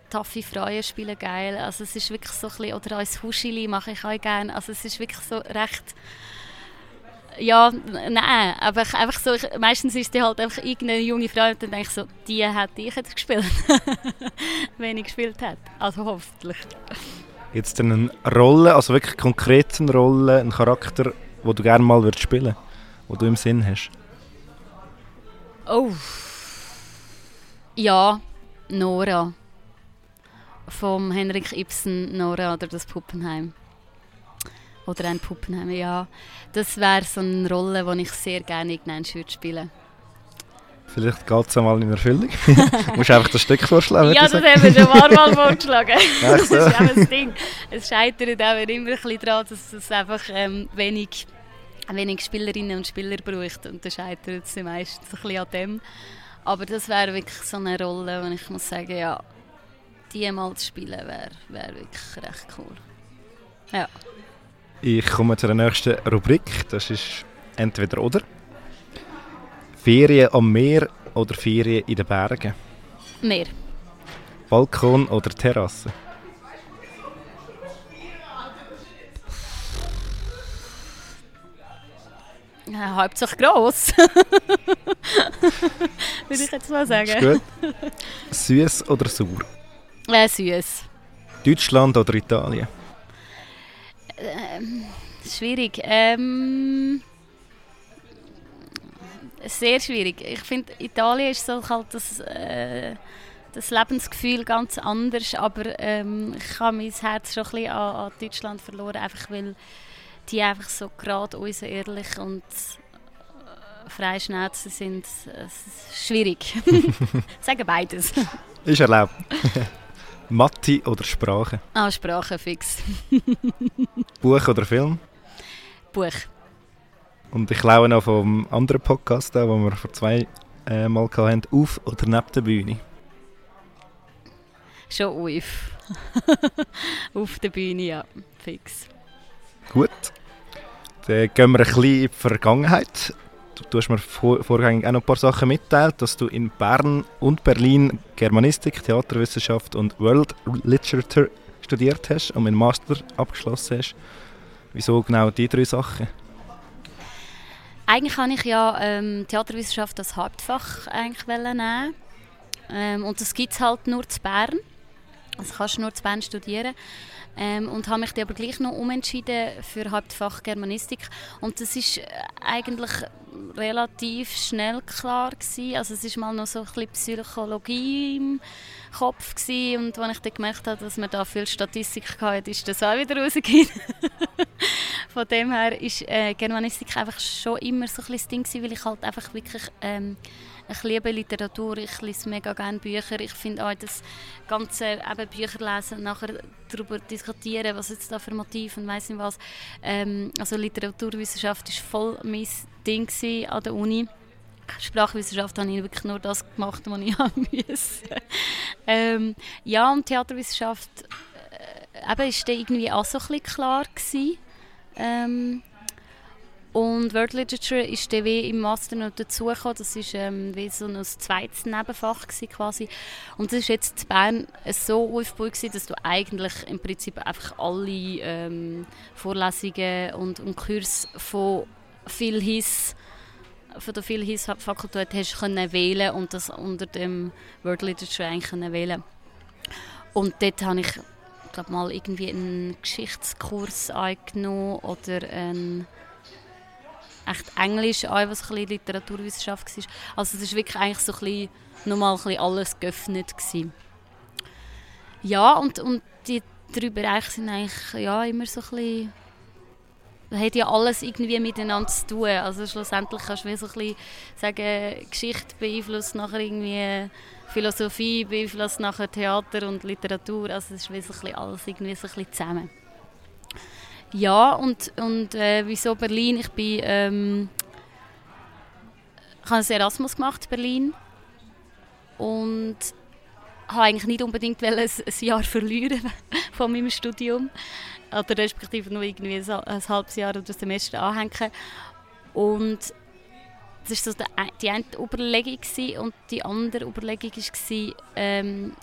taffe Frauen spielen geil. Also es ist wirklich so ein bisschen, oder als Huschili mache ich auch gerne. Also es ist wirklich so recht ja, nein, aber einfach so, ich, meistens ist die halt einfach irgendeine junge Frau und dann denke ich so, die hätte ich jetzt gespielt, wenn ich gespielt hätte. Also hoffentlich. Jetzt eine Rolle, also wirklich konkret eine Rolle, einen Charakter, wo du gerne mal würdest spielen, wo du im Sinn hast? Oh. Ja, Nora. Vom Henrik Ibsen, Nora oder das Puppenheim. Oder ein Puppenheim, ja. Das wäre so eine Rolle, die ich sehr gerne irgendwann spielen würde. Vielleicht geht es einmal in Erfüllung. du musst einfach das Stück vorschlagen. Ja, das haben wir schon ein paar Mal vorgeschlagen. das ist auch das Ding. Es scheitert auch immer ein bisschen daran, dass es einfach ähm, wenig, wenig Spielerinnen und Spieler braucht. Und dann scheitert es meistens ein bisschen an dem. Aber das wäre wirklich so eine Rolle, wo ich muss sagen, ja, die mal zu spielen wäre wär wirklich recht cool. Ja. Ich komme zur nächsten Rubrik. Das ist entweder oder. Ferien am Meer oder Ferien in den Bergen? Meer. Balkon oder Terrasse? Ja, hauptsächlich gross. Würde ich jetzt mal sagen. Ist gut. Süß oder sauer? Äh, süß. Deutschland oder Italien? Ähm, schwierig. Ähm, sehr schwierig. Ich finde, Italien ist so halt das, äh, das Lebensgefühl ganz anders, aber ähm, ich habe mein Herz schon ein bisschen an, an Deutschland verloren, einfach weil die einfach so gerade uns ehrlich und äh, freischnauzen sind. Es ist schwierig. Sagen beides. Ist erlaubt. Mathe oder Sprache? Ah, Sprache fix. Buch oder Film? Buch. Und ich glaube noch vom anderen Podcast, den wir vor zwei äh, Mal hatten, auf oder neben der Bühne? Schon auf. auf der Bühne, ja. Fix. Gut. Dann gehen wir ein bisschen in die Vergangenheit. Du, du hast mir vor, vorgängig auch noch ein paar Sachen mitteilt, dass du in Bern und Berlin Germanistik, Theaterwissenschaft und World Literature studiert hast und einen Master abgeschlossen hast. Wieso genau die drei Sachen? Eigentlich kann ich ja ähm, Theaterwissenschaft als Hauptfach eigentlich nehmen. Ähm, und das gibt es halt nur zu Bern. Also kannst du nur zu Bern studieren. Ähm, und habe mich aber gleich noch umentschieden für Hauptfach Germanistik. Und das ist äh, eigentlich relativ schnell klar gewesen. Also es ist mal noch so ein bisschen Psychologie im Kopf gewesen. und als ich dann gemerkt habe, dass man da viel Statistik hatte, ist das auch wieder rausgegangen. Von dem her ist äh, Germanistik einfach schon immer so ein bisschen das Ding gewesen, weil ich halt einfach wirklich ähm, ich liebe Literatur, ich lese mega gerne Bücher. Ich finde auch das ganze eben Bücher lesen, nachher darüber diskutieren, was jetzt da für Motive und weiss nicht was. Ähm, also Literaturwissenschaft ist voll mein Ding an der Uni. Sprachwissenschaft habe ich wirklich nur das gemacht, was ich haben musste. ähm, ja, und Theaterwissenschaft äh, eben, ist dann irgendwie auch so ein bisschen klar gewesen. Ähm, und World Literature ist dann wie im Master noch dazugekommen. Das war ähm, wie so ein zweites Nebenfach quasi. Und das war jetzt in Bern so aufgebaut, dass du eigentlich im Prinzip einfach alle ähm, Vorlesungen und, und Kurse von viel Hiss von der Philhis-Fakultät hast können wählen und das unter dem World Literature eigentlich können wählen. Und dort habe ich glaube mal irgendwie einen Geschichtskurs eingenommen oder einen echt Englisch, auch was ein Literaturwissenschaft war. Also es ist wirklich eigentlich so ein bisschen, nochmal ein bisschen alles geöffnet gewesen. Ja, und, und die drei Bereiche sind eigentlich ja, immer so ein bisschen hat ja alles irgendwie miteinander zu tun. Also schlussendlich kannst du wie so ein bisschen sagen, Geschichte beeinflusst nachher irgendwie Philosophie, beeinflusst nachher Theater und Literatur. Also es ist wie so ein bisschen alles irgendwie so ein bisschen zusammen. Ja, und, und äh, wieso Berlin? Ich bin, ähm, ich habe ein Erasmus gemacht in Berlin und habe eigentlich nicht unbedingt ein, ein Jahr verlieren von meinem Studium oder respektive nur irgendwie ein, ein halbes Jahr oder ein Semester anhängen und das war so die eine Überlegung und die andere Überlegung war, ähm,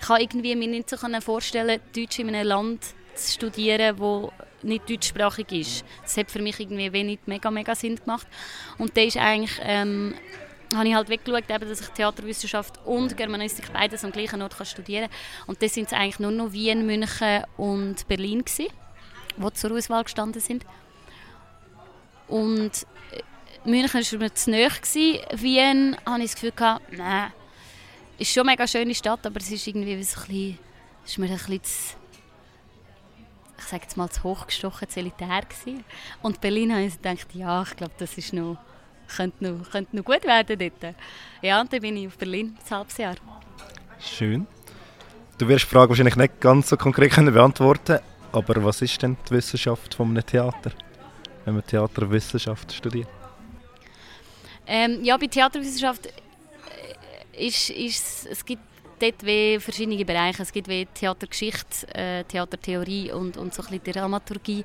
ich kann irgendwie mir nicht so vorstellen, Deutsch in einem Land zu studieren, wo nicht deutschsprachig ist. Das hat für mich irgendwie wenig mega, mega Sinn gemacht. Und da ist eigentlich, ähm, habe ich halt weggeschaut, eben, dass ich Theaterwissenschaft und Germanistik beides am gleichen Ort kann studieren kann. Und das sind es eigentlich nur noch Wien, München und Berlin gewesen, die zur Auswahl gestanden sind. Und äh, München war mir zu nahe. Wien hatte ich das Gefühl, nein, ist schon eine mega schöne Stadt, aber es ist irgendwie ein bisschen, ist mir ein bisschen zu ich sage jetzt mal, zu hochgestochen, zu elitär gewesen. Und Berlin habe ich gedacht, ja, ich glaube, das ist noch, könnte, noch, könnte noch gut werden dort. Ja, und dann bin ich auf Berlin, ein halbes Jahr. Schön. Du wirst die Frage wahrscheinlich nicht ganz so konkret können beantworten aber was ist denn die Wissenschaft von einem Theater, wenn man Theaterwissenschaft studiert? Ähm, ja, bei Theaterwissenschaft äh, ist, ist es gibt dort wie verschiedene Bereiche. Es gibt wie Theatergeschichte, äh, Theatertheorie und, und so ein bisschen Dramaturgie.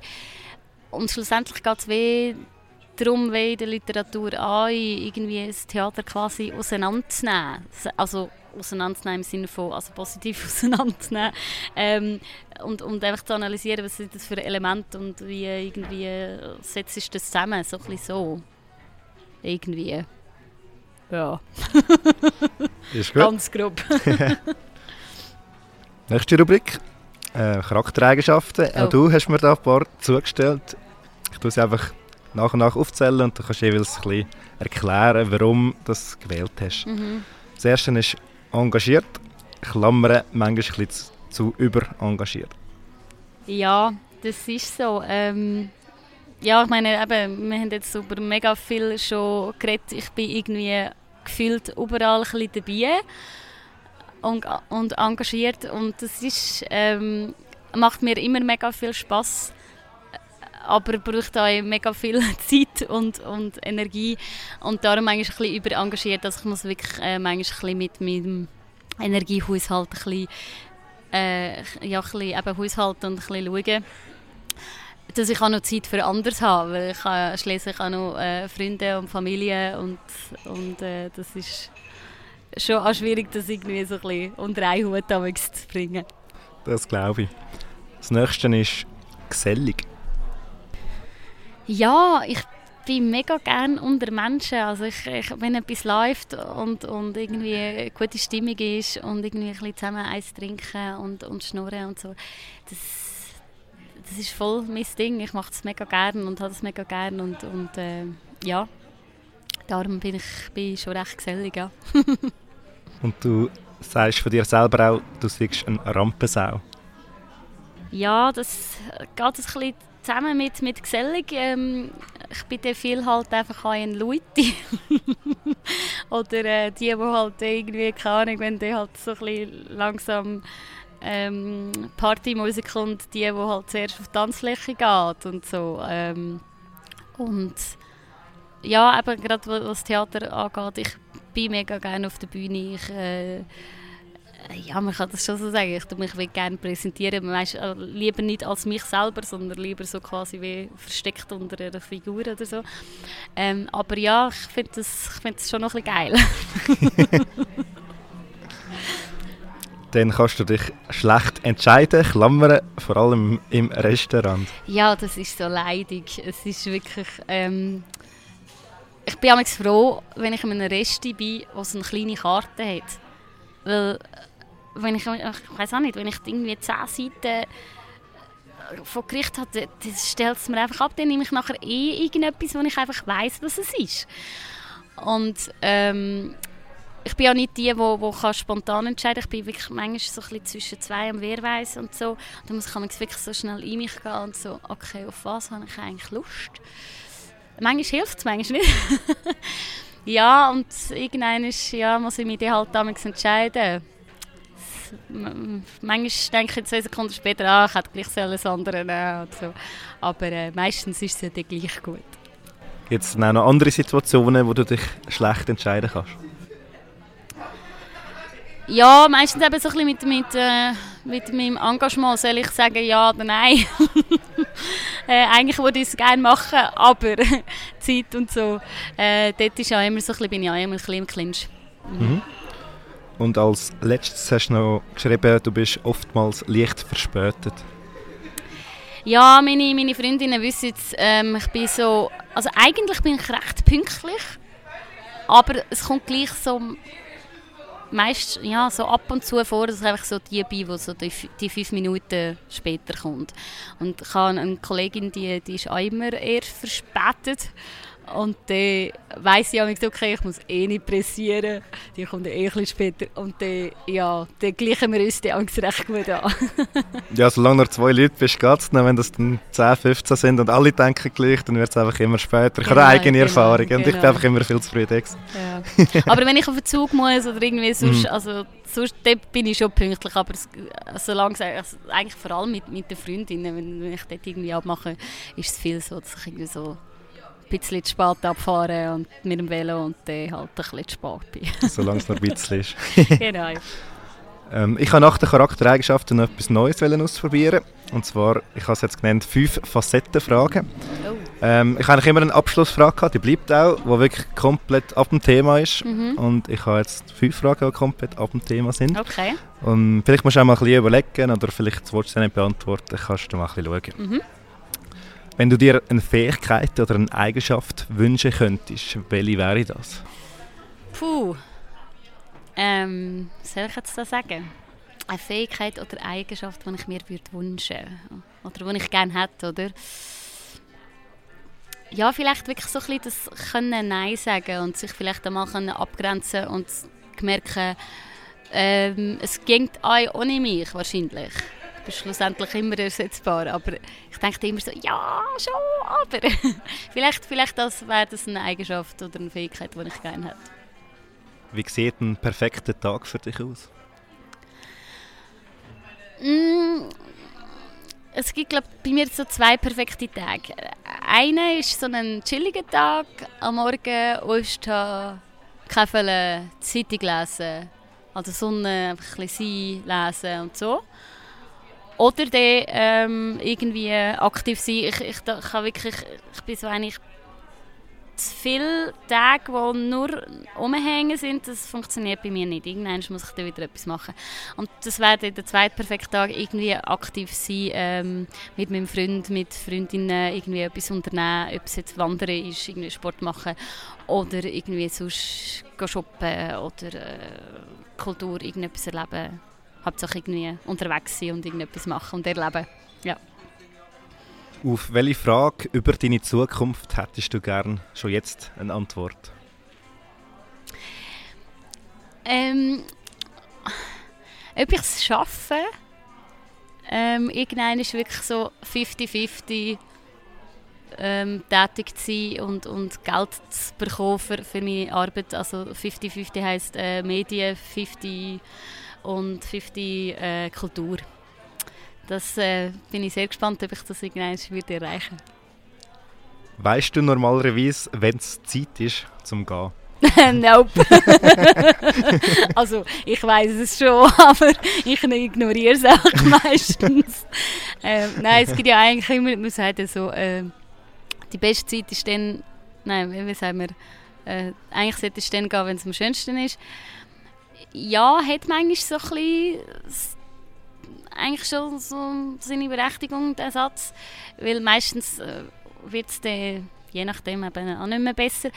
Und schlussendlich geht es wie darum, wie in der Literatur auch irgendwie das Theater quasi auseinanderzunehmen. Also auseinanderzunehmen im Sinne von also positiv auseinanderzunehmen ähm, und, und einfach zu analysieren, was sind das für Elemente und wie irgendwie setzt das zusammen, so ein bisschen so. irgendwie. Ja. Ist gut. Ganz grob. Nächste Rubrik. Äh, Charaktereigenschaften. Oh. Auch du hast mir da ein paar zugestellt. Ich tue sie einfach nach und nach aufzählen und du kannst jeweils ein bisschen erklären, warum du das gewählt hast. Mhm. Das erste ist engagiert. Klammern manchmal ein bisschen zu, überengagiert. Ja, das ist so. Ähm, ja, ich meine, eben, wir haben jetzt über mega viel schon geredet. Ich bin irgendwie gefühlt überall ein dabei und, und engagiert. Und das ist, ähm, macht mir immer mega viel Spaß aber braucht auch mega viel Zeit und, und Energie und darum manchmal ein bisschen überengagiert, dass ich muss wirklich äh, manchmal ein bisschen mit meinem Energiehaushalt ein bisschen, äh, ja, ein bisschen eben haushalten und ein bisschen schauen, dass ich auch noch Zeit für anderes habe, weil ich habe schließlich auch noch äh, Freunde und Familie und, und äh, das ist schon auch schwierig, das irgendwie so ein bisschen unter einen Hut zu bringen. Das glaube ich. Das nächste ist gesellig. Ja, ich bin mega gern unter Menschen. Also ich, ich, wenn etwas läuft und, und irgendwie eine gute Stimmung ist und irgendwie ein bisschen zusammen Eis trinken und, und schnurren und so, das, das ist voll mein Ding. Ich mache das mega gern und habe das mega gern und, und äh, ja, darum bin ich bin schon recht gesellig, ja. Und du sagst von dir selber auch, du siehst eine Rampensau. Ja, das geht ein bisschen zusammen mit, mit gesellig. Ähm, ich bin dann viel halt einfach ein Leute. Oder äh, die, die halt irgendwie, keine Ahnung, wenn die halt so ein bisschen langsam ähm, Partymusik kommt, die, die halt zuerst auf die Tanzfläche geht und so. Ähm, und ja, eben gerade was Theater angeht, ich bin mega gerne auf der Bühne. Ich, äh, ja, man kann das schon so sagen. Ich tue mich gerne präsentieren. Weißt, äh, lieber nicht als mich selber, sondern lieber so quasi wie versteckt unter einer Figur oder so. Ähm, aber ja, ich finde das, find das schon noch ein bisschen geil. Dann kannst du dich schlecht entscheiden, klammern, vor allem im Restaurant. Ja, das ist so leidig. Es ist wirklich... Ähm, ich bin manchmal froh, wenn ich in einem Resti bin, das eine kleine Karte hat. Weil, wenn ich, ich weiß auch nicht, wenn ich irgendwie 10 Seiten von Gericht habe, das stellt es mir einfach ab. Dann nehme ich nachher eh irgendetwas, wo ich einfach weiß, was es ist. Und ähm, ich bin auch nicht die, die, die spontan entscheiden kann. Ich bin wirklich manchmal so ein bisschen zwischen zwei am Wehrweis und so. Da muss ich wirklich so schnell in mich gehen und so, okay, auf was habe ich eigentlich Lust? Manchmal hilft es, manchmal nicht. ja, und irgendwann ist, ja, muss ich mich dann halt damals entscheiden. Manchmal denke ich zwei Sekunden später, ah, ich hätte gleich alles andere nehmen so. Aber äh, meistens ist es ja dann gleich gut. Gibt es noch andere Situationen, wo du dich schlecht entscheiden kannst? Ja, meistens eben so ein bisschen mit, mit, äh, mit meinem Engagement soll ich sagen ja oder nein. äh, eigentlich würde ich es gerne machen, aber Zeit und so, äh, dort ist ja immer so ein bisschen, bin ich auch immer ein bisschen im Clinch. Mhm. Und als letztes hast du noch geschrieben, du bist oftmals leicht verspätet. Ja, meine, meine Freundinnen wissen jetzt, ähm, ich bin so, also eigentlich bin ich recht pünktlich, aber es kommt gleich so meist ja, so ab und zu vor, dass ich einfach so die bin, die so die, die fünf Minuten später kommt. Und ich habe eine Kollegin, die, die ist auch immer eher verspätet. Und dann weiss ich auch okay, ich muss eh nicht pressieren. Die kommt eh ein später. Und dann, ja, dann gleichen wir uns die Angst recht gut an. ja, solange nur zwei Leute bist, geht es Wenn das dann 10, 15 sind und alle denken gleich, dann wird es einfach immer später. Ich genau, habe eigene genau, Erfahrung genau. und ich bin genau. einfach immer viel zu früh. Ja. aber wenn ich auf den Zug muss oder irgendwie sonst, mhm. also sonst bin ich schon pünktlich, aber solange, also eigentlich vor allem mit, mit den Freundinnen, wenn, ich dort irgendwie abmache, ist es viel so, dass ich irgendwie so bisschen zu spät abfahren und mit dem Velo und dann halt ein bisschen zu spät bin. Solange es noch ein bisschen ist. genau. Ähm, ich habe nach den Charaktereigenschaften noch etwas Neues ausprobieren. Und zwar, ich habe es jetzt genannt, fünf Facettenfragen. Oh. Ähm, ich habe eigentlich immer eine Abschlussfrage gehabt, die bleibt auch, die wirklich komplett ab dem Thema ist. Mhm. Und ich habe jetzt fünf Fragen, die komplett ab dem Thema sind. Okay. Und vielleicht musst du auch mal ein bisschen überlegen oder vielleicht willst du sie nicht beantworten, kannst du mal ein bisschen schauen. Mhm. Wenn du dir eine Fähigkeit oder eine Eigenschaft wünschen könntest, welche wäre das? Puh. Ähm, soll ich jetzt da sagen? Eine Fähigkeit oder Eigenschaft, die ich mir würde wünschen oder die ich gerne hätte, oder? Ja, vielleicht wirklich so ein bisschen das können Nein sagen und sich vielleicht einmal abgrenzen und merken, ähm, es ging ohne mich wahrscheinlich bist schlussendlich immer ersetzbar. Aber ich denke immer so, ja, schon, aber vielleicht, vielleicht das wäre das eine Eigenschaft oder eine Fähigkeit, die ich gerne hätte. Wie sieht ein perfekter Tag für dich aus? Mm, es gibt glaub, bei mir so zwei perfekte Tage. Einer ist so ein chilliger Tag, am Morgen aufstehen, Kaffee, Zeitung lesen, also Sonne, einfach ein bisschen lesen und so. Oder dann ähm, irgendwie aktiv sein. Ich, ich, ich, kann wirklich, ich bin so eigentlich zu viele Tage, die nur umhängen sind, das funktioniert bei mir nicht. Irgendwann muss ich dann wieder etwas machen. Und das wäre dann der zweite perfekte Tag, irgendwie aktiv sein, ähm, mit meinem Freund, mit Freundinnen irgendwie etwas unternehmen, ob es jetzt Wandern ist, irgendwie Sport machen oder irgendwie sonst shoppen oder äh, Kultur, irgendetwas erleben. Hauptsache irgendwie unterwegs sein und irgendetwas machen und erleben. Ja. Auf welche Frage über deine Zukunft hättest du gern schon jetzt eine Antwort? Ähm, ob ich es schaffe, ähm, irgendwann ist wirklich so 50-50 ähm, tätig zu sein und, und Geld zu bekommen für, für meine Arbeit. Also 50-50 heisst äh, Medien, 50 und 50 äh, Kultur. Das äh, bin ich sehr gespannt, ob ich das irgendwann wieder erreichen Weißt du normalerweise, wenn es Zeit ist, zum Gehen? nope. also ich weiß es schon, aber ich ignoriere es auch meistens. ähm, nein, es gibt ja eigentlich immer, man sagt ja so, äh, die beste Zeit ist dann, nein, wie sagen wir, äh, eigentlich sollte es dann gehen, wenn es am schönsten ist ja, hat manchmal so ein bisschen eigentlich schon so seine Berechtigung, der Satz. Weil meistens äh, wird es dann, je nachdem, eben auch nicht mehr besser.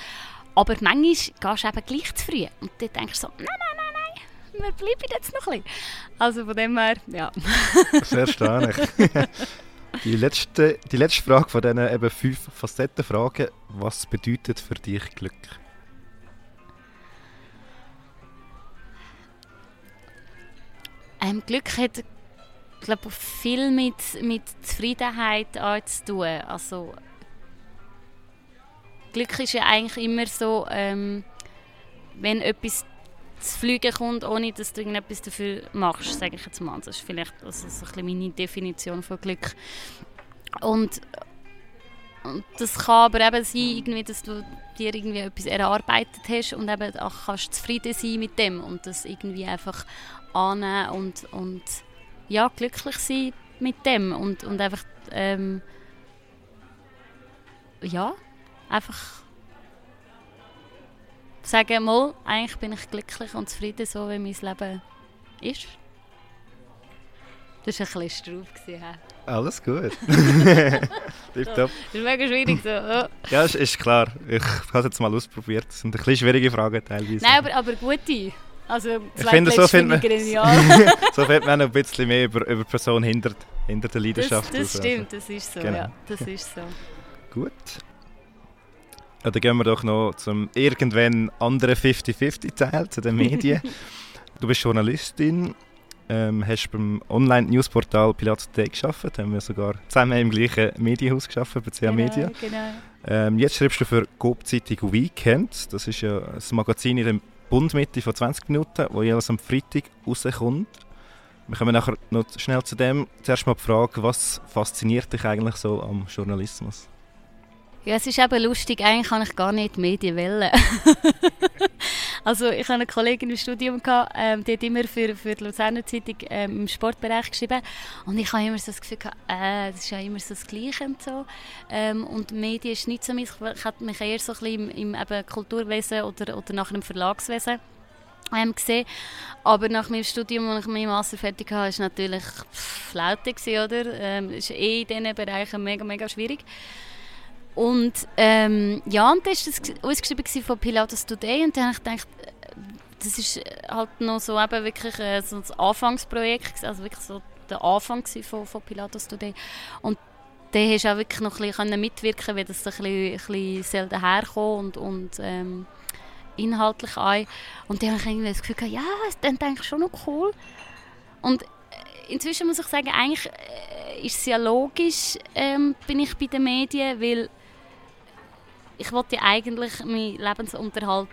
Aber manchmal gehst du eben gleich zu früh. Und dann denkst du so, nein, nein, nein, nein, wir bleiben jetzt noch ein bisschen. Also von dem her, ja. Sehr erstaunlich. die, letzte, die letzte Frage von diesen eben fünf Facettenfragen. Was bedeutet für dich Glück? Ähm, Glück hat glaube viel mit, mit Zufriedenheit zu tun. Also, Glück ist ja eigentlich immer so, ähm, wenn etwas zu fliegen kommt, ohne dass du irgendetwas dafür machst, sage ich jetzt mal. Das ist vielleicht also so ein meine Definition von Glück. Und, und das kann aber eben sein, irgendwie, dass du dir irgendwie etwas erarbeitet hast und eben auch kannst zufrieden sein mit dem und das irgendwie einfach annehmen und, und ja, glücklich sein mit dem und, und einfach ähm, ja, einfach sagen, mal, eigentlich bin ich glücklich und zufrieden, so wie mein Leben ist. Das war ein bisschen straub. Alles gut. Tipptopp. Das ist mega schwierig so. Oh. Ja, ist, ist klar. Ich habe es jetzt mal ausprobiert. Das sind ein bisschen schwierige Fragen teilweise. Nein, aber, aber gute. Also, ich finde, so findet man, so findet man ein bisschen mehr über, über die Person hinter, hinter der Leidenschaft. Das, das stimmt, das ist so, genau. ja. Das ist so. Gut. Ja, dann gehen wir doch noch zum irgendwann anderen 50-50-Teil, zu den Medien. du bist Journalistin, ähm, hast beim Online-Newsportal Pilatus Day gearbeitet, haben wir sogar zusammen im gleichen Medienhaus gearbeitet, bei CA genau, Media. Genau. Ähm, jetzt schreibst du für Coop Zeitung Weekend, das ist ja ein Magazin in dem Bundmitte von 20 Minuten, wo jeweils am Freitag rauskommt. Wir kommen nachher noch schnell zu dem. Zuerst mal die Frage, was fasziniert dich eigentlich so am Journalismus? Ja, es ist eben lustig, eigentlich kann ich gar nicht Medien wählen. also ich hatte eine Kollegin im Studium, gehabt, ähm, die hat immer für, für die Luzerner Zeitung ähm, im Sportbereich geschrieben und ich habe immer so das Gefühl, gehabt, äh, das ist ja immer so das Gleiche und so. Ähm, und Medien ist nicht so meins, ich hatte mich eher so ein bisschen im, im eben Kulturwesen oder, oder nachher im Verlagswesen ähm, gesehen. Aber nach meinem Studium, als ich meinen Master fertig hatte, war es natürlich Flaute, oder? Ähm, ist eh in diesen Bereichen mega, mega schwierig. Und ähm, ja, und das war ausgeschrieben von Pilatus Today und dann habe ich gedacht, das ist halt noch so eben wirklich äh, so ein Anfangsprojekt, also wirklich so der Anfang von, von Pilatus Today. Und da hast du auch wirklich noch ein bisschen mitwirken wie das ein bisschen, ein bisschen selten herkommt und, und ähm, inhaltlich ein. Und dann habe ich irgendwie das Gefühl ja, dann denke ich schon noch cool. Und äh, inzwischen muss ich sagen, eigentlich äh, ist es ja logisch, ähm, bin ich bei den Medien, weil ich wollte ja eigentlich meinen Lebensunterhalt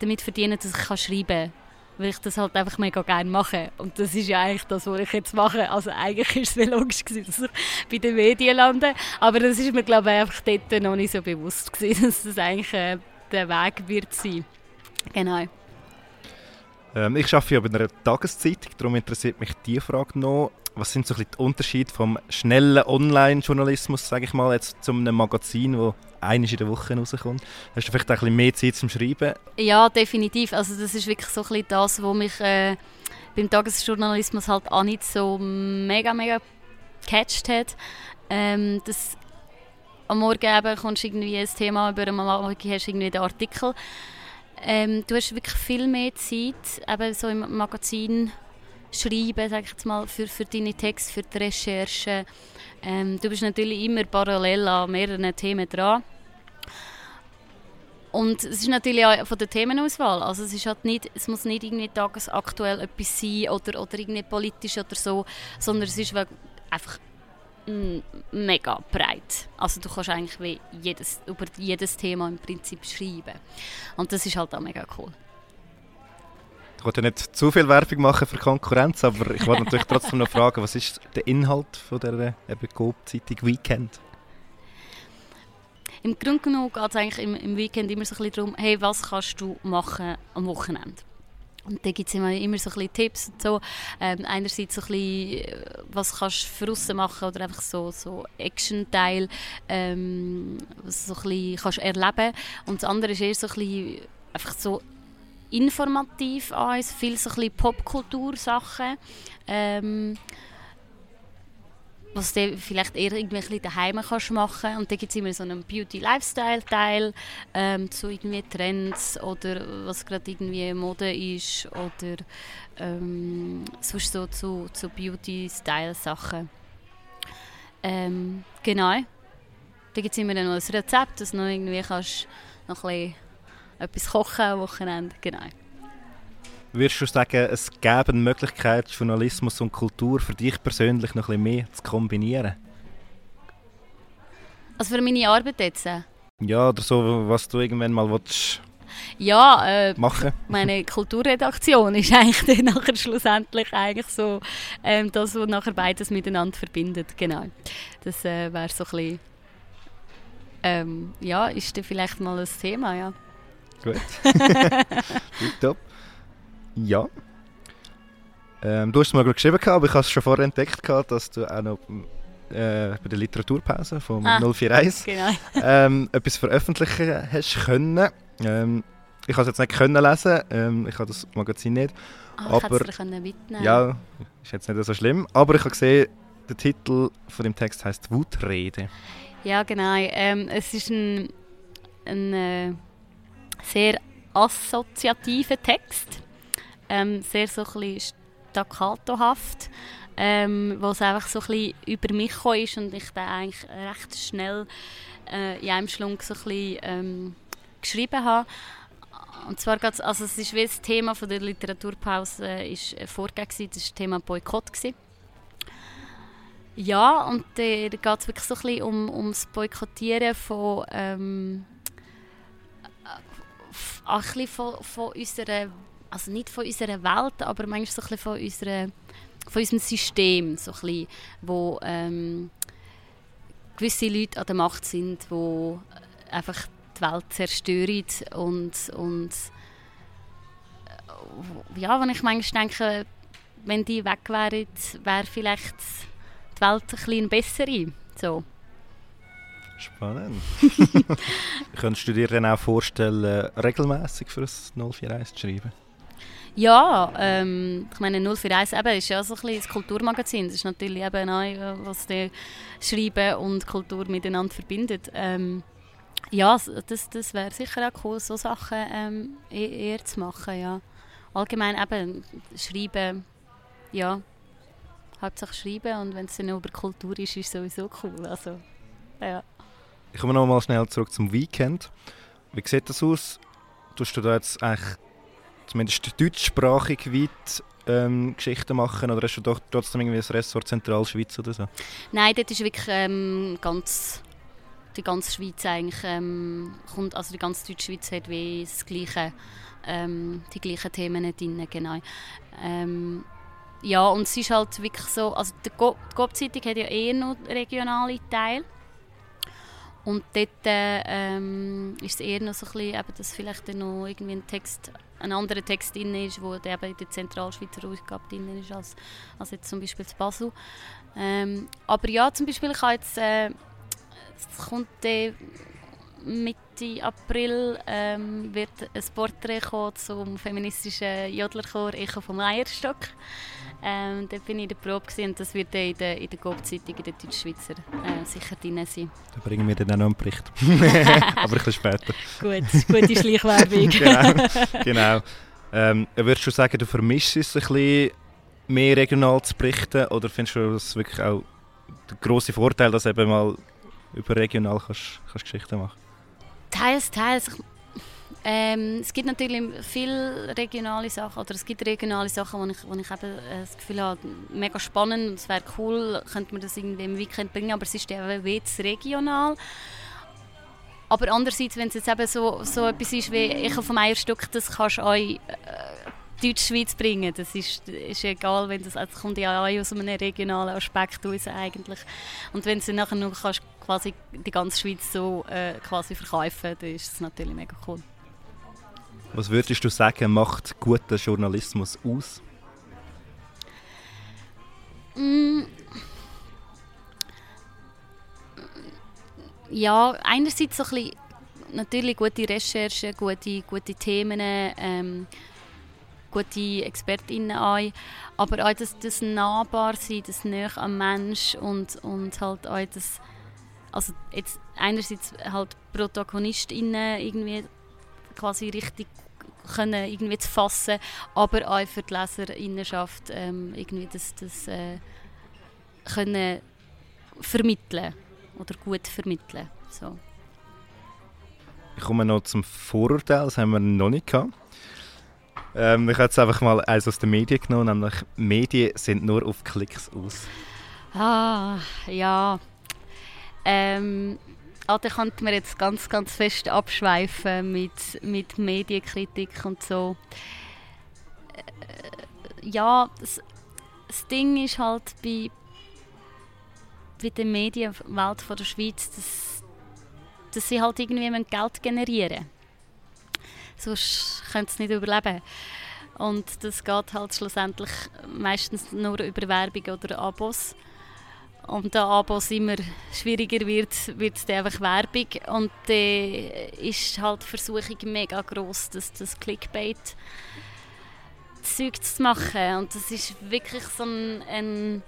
damit verdienen, dass ich schreiben kann. Weil ich das halt einfach mega gerne mache. Und das ist ja eigentlich das, was ich jetzt mache. Also eigentlich ist es logisch gewesen, dass ich bei den Medien lande. Aber das ist mir, glaube ich, einfach dort noch nicht so bewusst gewesen, dass das eigentlich äh, der Weg wird sein. Genau. Ähm, ich arbeite ja bei einer Tageszeitung, darum interessiert mich diese Frage noch. Was sind so ein die Unterschiede vom schnellen Online-Journalismus, sage ich mal, jetzt zu einem Magazin, das einmal in der Woche rauskommt? Hast du vielleicht auch ein bisschen mehr Zeit zum Schreiben? Ja, definitiv. Also das ist wirklich so ein bisschen das, was mich äh, beim Tagesjournalismus halt auch nicht so mega, mega gecatcht hat. Ähm, das am Morgen eben kommst du irgendwie ein Thema über, am Abend hast du irgendwie den Artikel. Ähm, du hast wirklich viel mehr Zeit, eben so im Magazin schreiben, sag ich jetzt mal, für, für deine Texte, für die Recherche. Ähm, du bist natürlich immer parallel an mehreren Themen dran. Und es ist natürlich auch von der Themenauswahl. Also es, ist halt nicht, es muss nicht irgendwie tagesaktuell etwas sein oder, oder irgendwie politisch oder so, sondern es ist einfach mega breit. Also du kannst eigentlich jedes, über jedes Thema im Prinzip schreiben. Und das ist halt auch mega cool. Ich wollte nicht zu viel Werbung machen für Konkurrenz, aber ich wollte natürlich trotzdem noch fragen, was ist der Inhalt von der Coop-Zeitung Weekend? Im Grunde genommen geht es eigentlich im, im, Weekend immer so ein bisschen darum, hey, was kannst du machen am Wochenende? Und da gibt es immer, immer so ein bisschen Tipps und so. Ähm, einerseits so ein bisschen, äh, was kannst du für aussen machen oder einfach so, so Action-Teil, ähm, was so ein bisschen kannst erleben. Und das andere ist eher so ein bisschen einfach so informativ an, viel so ein bisschen Popkultur-Sachen. Ähm, was du vielleicht eher irgendwie daheim kannst machen und dann gibt es immer so einen Beauty-Lifestyle-Teil ähm, zu irgendwie Trends oder was gerade irgendwie Mode ist oder ähm, sonst so zu, zu Beauty-Style-Sachen. Ähm, genau. Da gibt es immer noch ein Rezept, dass du noch irgendwie kannst noch ein etwas kochen am Wochenende. Genau. Würdest du sagen, es gäbe eine Möglichkeit, Journalismus und Kultur für dich persönlich noch ein bisschen mehr zu kombinieren? Also für meine Arbeit jetzt? Ja, oder so, was du irgendwann mal willst ja, äh, machen. meine Kulturredaktion ist eigentlich nachher schlussendlich eigentlich so ähm, das, was nachher beides miteinander verbindet. Genau. Das äh, wäre so ein bisschen, ähm, ja, ist dann vielleicht mal ein Thema, ja. Gut. Top. Ja. Ähm, du hast es mal geschrieben, aber ich habe es schon vorher entdeckt, dass du auch noch äh, bei der Literaturpause vom ah, 041 genau. ähm, etwas veröffentlichen hast können. Ähm, ich habe es jetzt nicht können lesen, ähm, ich habe das Magazin nicht. Oh, aber ich können mitnehmen. Ja, ist jetzt nicht so schlimm. Aber ich habe gesehen, der Titel von dem Text heißt Wutrede. Ja, genau. Ähm, es ist ein, ein äh, sehr assoziativer Text ähm, sehr so ein staccatohaft, ähm, wo es einfach so ein über mich gekommen ist und ich dann eigentlich recht schnell äh, in einem Schlung so ein bisschen, ähm, geschrieben habe. Und zwar geht's, also es ist wie das Thema von der Literaturpause äh, ist äh, vorgegeben, das war das Thema Boykott. Gewesen. Ja, und da geht es wirklich so ein bisschen um, um das Boykottieren von, ähm, äh, ein bisschen von, von unserer also nicht von unserer Welt, aber manchmal so ein von, unserer, von unserem System, so ein bisschen, wo ähm, gewisse Leute an der Macht sind, die einfach die Welt zerstören und, und äh, ja, wenn ich manchmal denke, wenn die weg wären, wäre vielleicht die Welt ein bisschen bessere. So. Spannend. Könntest du dir dann auch vorstellen, regelmäßig für ein 041 zu schreiben? Ja, ähm, ich meine 041 eben, ist ja so ein bisschen das Kulturmagazin. Das ist natürlich eben auch, was die Schreiben und Kultur miteinander verbindet. Ähm, ja, das, das wäre sicher auch cool, so Sachen ähm, e-, eher zu machen, ja. Allgemein eben, schreiben, ja, hauptsächlich schreiben und wenn es dann über Kultur ist, ist es sowieso cool, also, ja. Ich komme noch mal schnell zurück zum Weekend. Wie sieht das aus? Tust du da jetzt eigentlich zumindest deutschsprachig weit ähm, Geschichten machen oder hast du doch trotzdem irgendwie ein Ressort Zentralschweiz oder so? Nein, das ist wirklich ähm, ganz die ganze Schweiz eigentlich ähm, kommt, also die ganze Deutschschweiz hat wie das gleiche, ähm, die gleichen Themen drin, genau. Ähm, ja, und es ist halt wirklich so, also die GOP-Zeitung hat ja eher noch regionale Teile. Und dort ähm, ist es eher noch so ein bisschen, dass vielleicht noch irgendwie ein Text, ein anderer Text drin ist, wo der eben in der Zentralschweizer Ausgabe drin ist, als, als jetzt zum Beispiel zu Basel. Ähm, aber ja, zum Beispiel, ich habe jetzt äh, es kommt äh, Mitte April ähm, wird ein Porträt kommen zum feministischen Jodlerchor Echo vom Eierstock. Ähm, dort bin ich in der Probe und das wird in der, in der GOB-Zeitung, in der Deutschschweizer äh, sicher drin sein. Da bringen wir dann auch noch einen Bericht. Aber ein bisschen später. Gut, gute Schleichwerbung. genau. genau. Ähm, würdest du sagen, du vermisst es ein bisschen mehr regional zu berichten oder findest du das wirklich auch der grosse Vorteil, dass eben mal überregional kannst, kannst Geschichten machen? Teils, teils. Ähm, es gibt natürlich viele regionale Sachen, oder es gibt regionale Sachen, wo ich, wo ich eben äh, das Gefühl habe, mega spannend, es wäre cool, könnte man das irgendwie im Weekend bringen, aber es ist eben jetzt regional. Aber andererseits, wenn es jetzt eben so, so etwas ist wie «Ich auf dem Eierstück», das kannst du euch äh, Deutschschweiz bringen. Das ist, ist egal, wenn das, also das kommt ja auch aus einem regionalen Aspekt raus eigentlich. Und wenn du nachher noch kannst, quasi die ganze Schweiz so äh, quasi verkaufen, dann ist das natürlich mega cool. Was würdest du sagen, macht guter Journalismus aus? Mm. Ja, einerseits so ein bisschen, natürlich gute Recherchen, gute, gute Themen, ähm, gute ExpertInnen an, aber auch das, das nahbar sein, das näher am Mensch und, und halt auch das, also jetzt einerseits halt ProtagonistInnen irgendwie quasi richtig können irgendwie zu fassen, aber auch für die Leserinnenschaft ähm, irgendwie das, das äh, können vermitteln oder gut vermitteln. So. Ich komme noch zum Vorurteil, das haben wir noch nicht gehabt. Ähm, ich habe jetzt einfach mal eins aus den Medien genommen, nämlich Medien sind nur auf Klicks aus. Ah, ja. Ähm, da könnte man jetzt ganz, ganz fest abschweifen mit, mit Medienkritik und so. Äh, ja, das, das Ding ist halt bei, bei der Medienwelt von der Schweiz, dass, dass sie halt irgendwie Geld generieren müssen sonst könnte es nicht überleben. Und das geht halt schlussendlich meistens nur über Werbung oder Abos. Und da Abos immer schwieriger wird, wird es einfach Werbung. Und dann ist halt die Versuchung mega groß, dass das Clickbait Zeug zu machen. Und das ist wirklich so ein, ein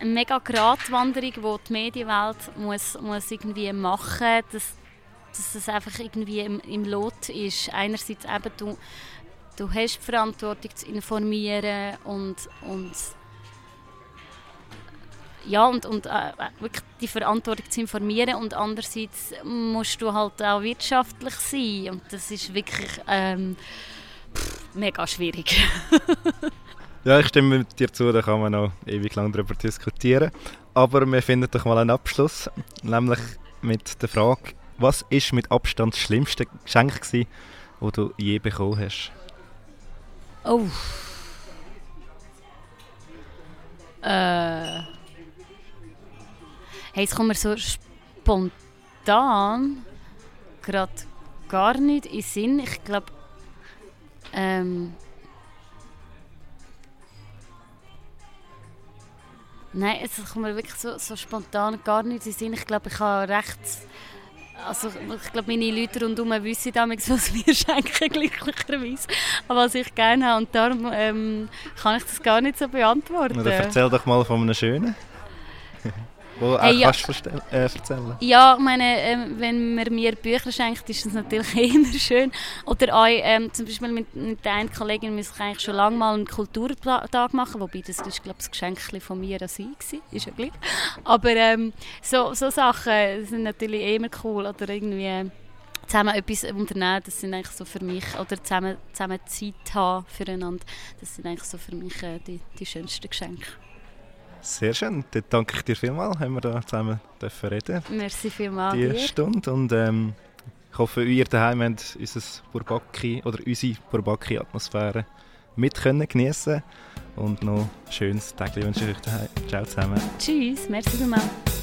eine mega Gratwanderung, die die Medienwelt muss, muss irgendwie machen muss es einfach irgendwie im, im Lot ist. Einerseits eben, du, du hast die Verantwortung zu informieren und, und ja, und, und äh, wirklich die Verantwortung zu informieren und andererseits musst du halt auch wirtschaftlich sein und das ist wirklich ähm, pff, mega schwierig. ja, ich stimme mit dir zu, da kann man noch ewig lang darüber diskutieren. Aber wir finden doch mal einen Abschluss, nämlich mit der Frage, was ist mit Abstand das schlimmste Geschenk, gewesen, das du je bekommen hast? Oh. Äh. Hey, es kommt mir so spontan gerade gar nicht in Sinn. Ich glaube, ähm, Nein, es kommt mir wirklich so, so spontan gar nicht in Sinn. Ich glaube, ich habe recht Also ich glaube, meine Leute rundherum wissen damals, was wir schenken, glücklicherweise. Aber was ich gerne habe. Und darum ähm, kann ich das gar nicht so beantworten. Na, dann erzähl doch mal von einem schönen. Wo Hey, auch ja. kannst äh, erzählen. Ja, ich meine, ähm, wenn man mir Bücher schenkt, ist das natürlich immer schön. Oder auch, ähm, zum Beispiel mit, mit der einen Kollegin müssen wir eigentlich schon lange mal einen Kulturtag machen, wobei das ist, glaube ich, das Geschenk von mir an sie war, ist ja gleich. Aber ähm, so, so Sachen sind natürlich immer cool. Oder irgendwie äh, zusammen etwas unternehmen, das sind eigentlich so für mich, oder zusammen, zusammen Zeit haben füreinander, das sind eigentlich so für mich äh, die, die schönsten Geschenke. Sehr schön. Dann danke ich dir vielmals, haben wir da zusammen dürfen reden Merci vielmals die dir. Stunde. Und ähm, ich hoffe, ihr daheim habt unser Bourbaki oder unsere Bourbaki-Atmosphäre mit können geniessen Und noch ein schönes Tag wünsche ich euch daheim. Ciao zusammen. Tschüss, merci vielmals.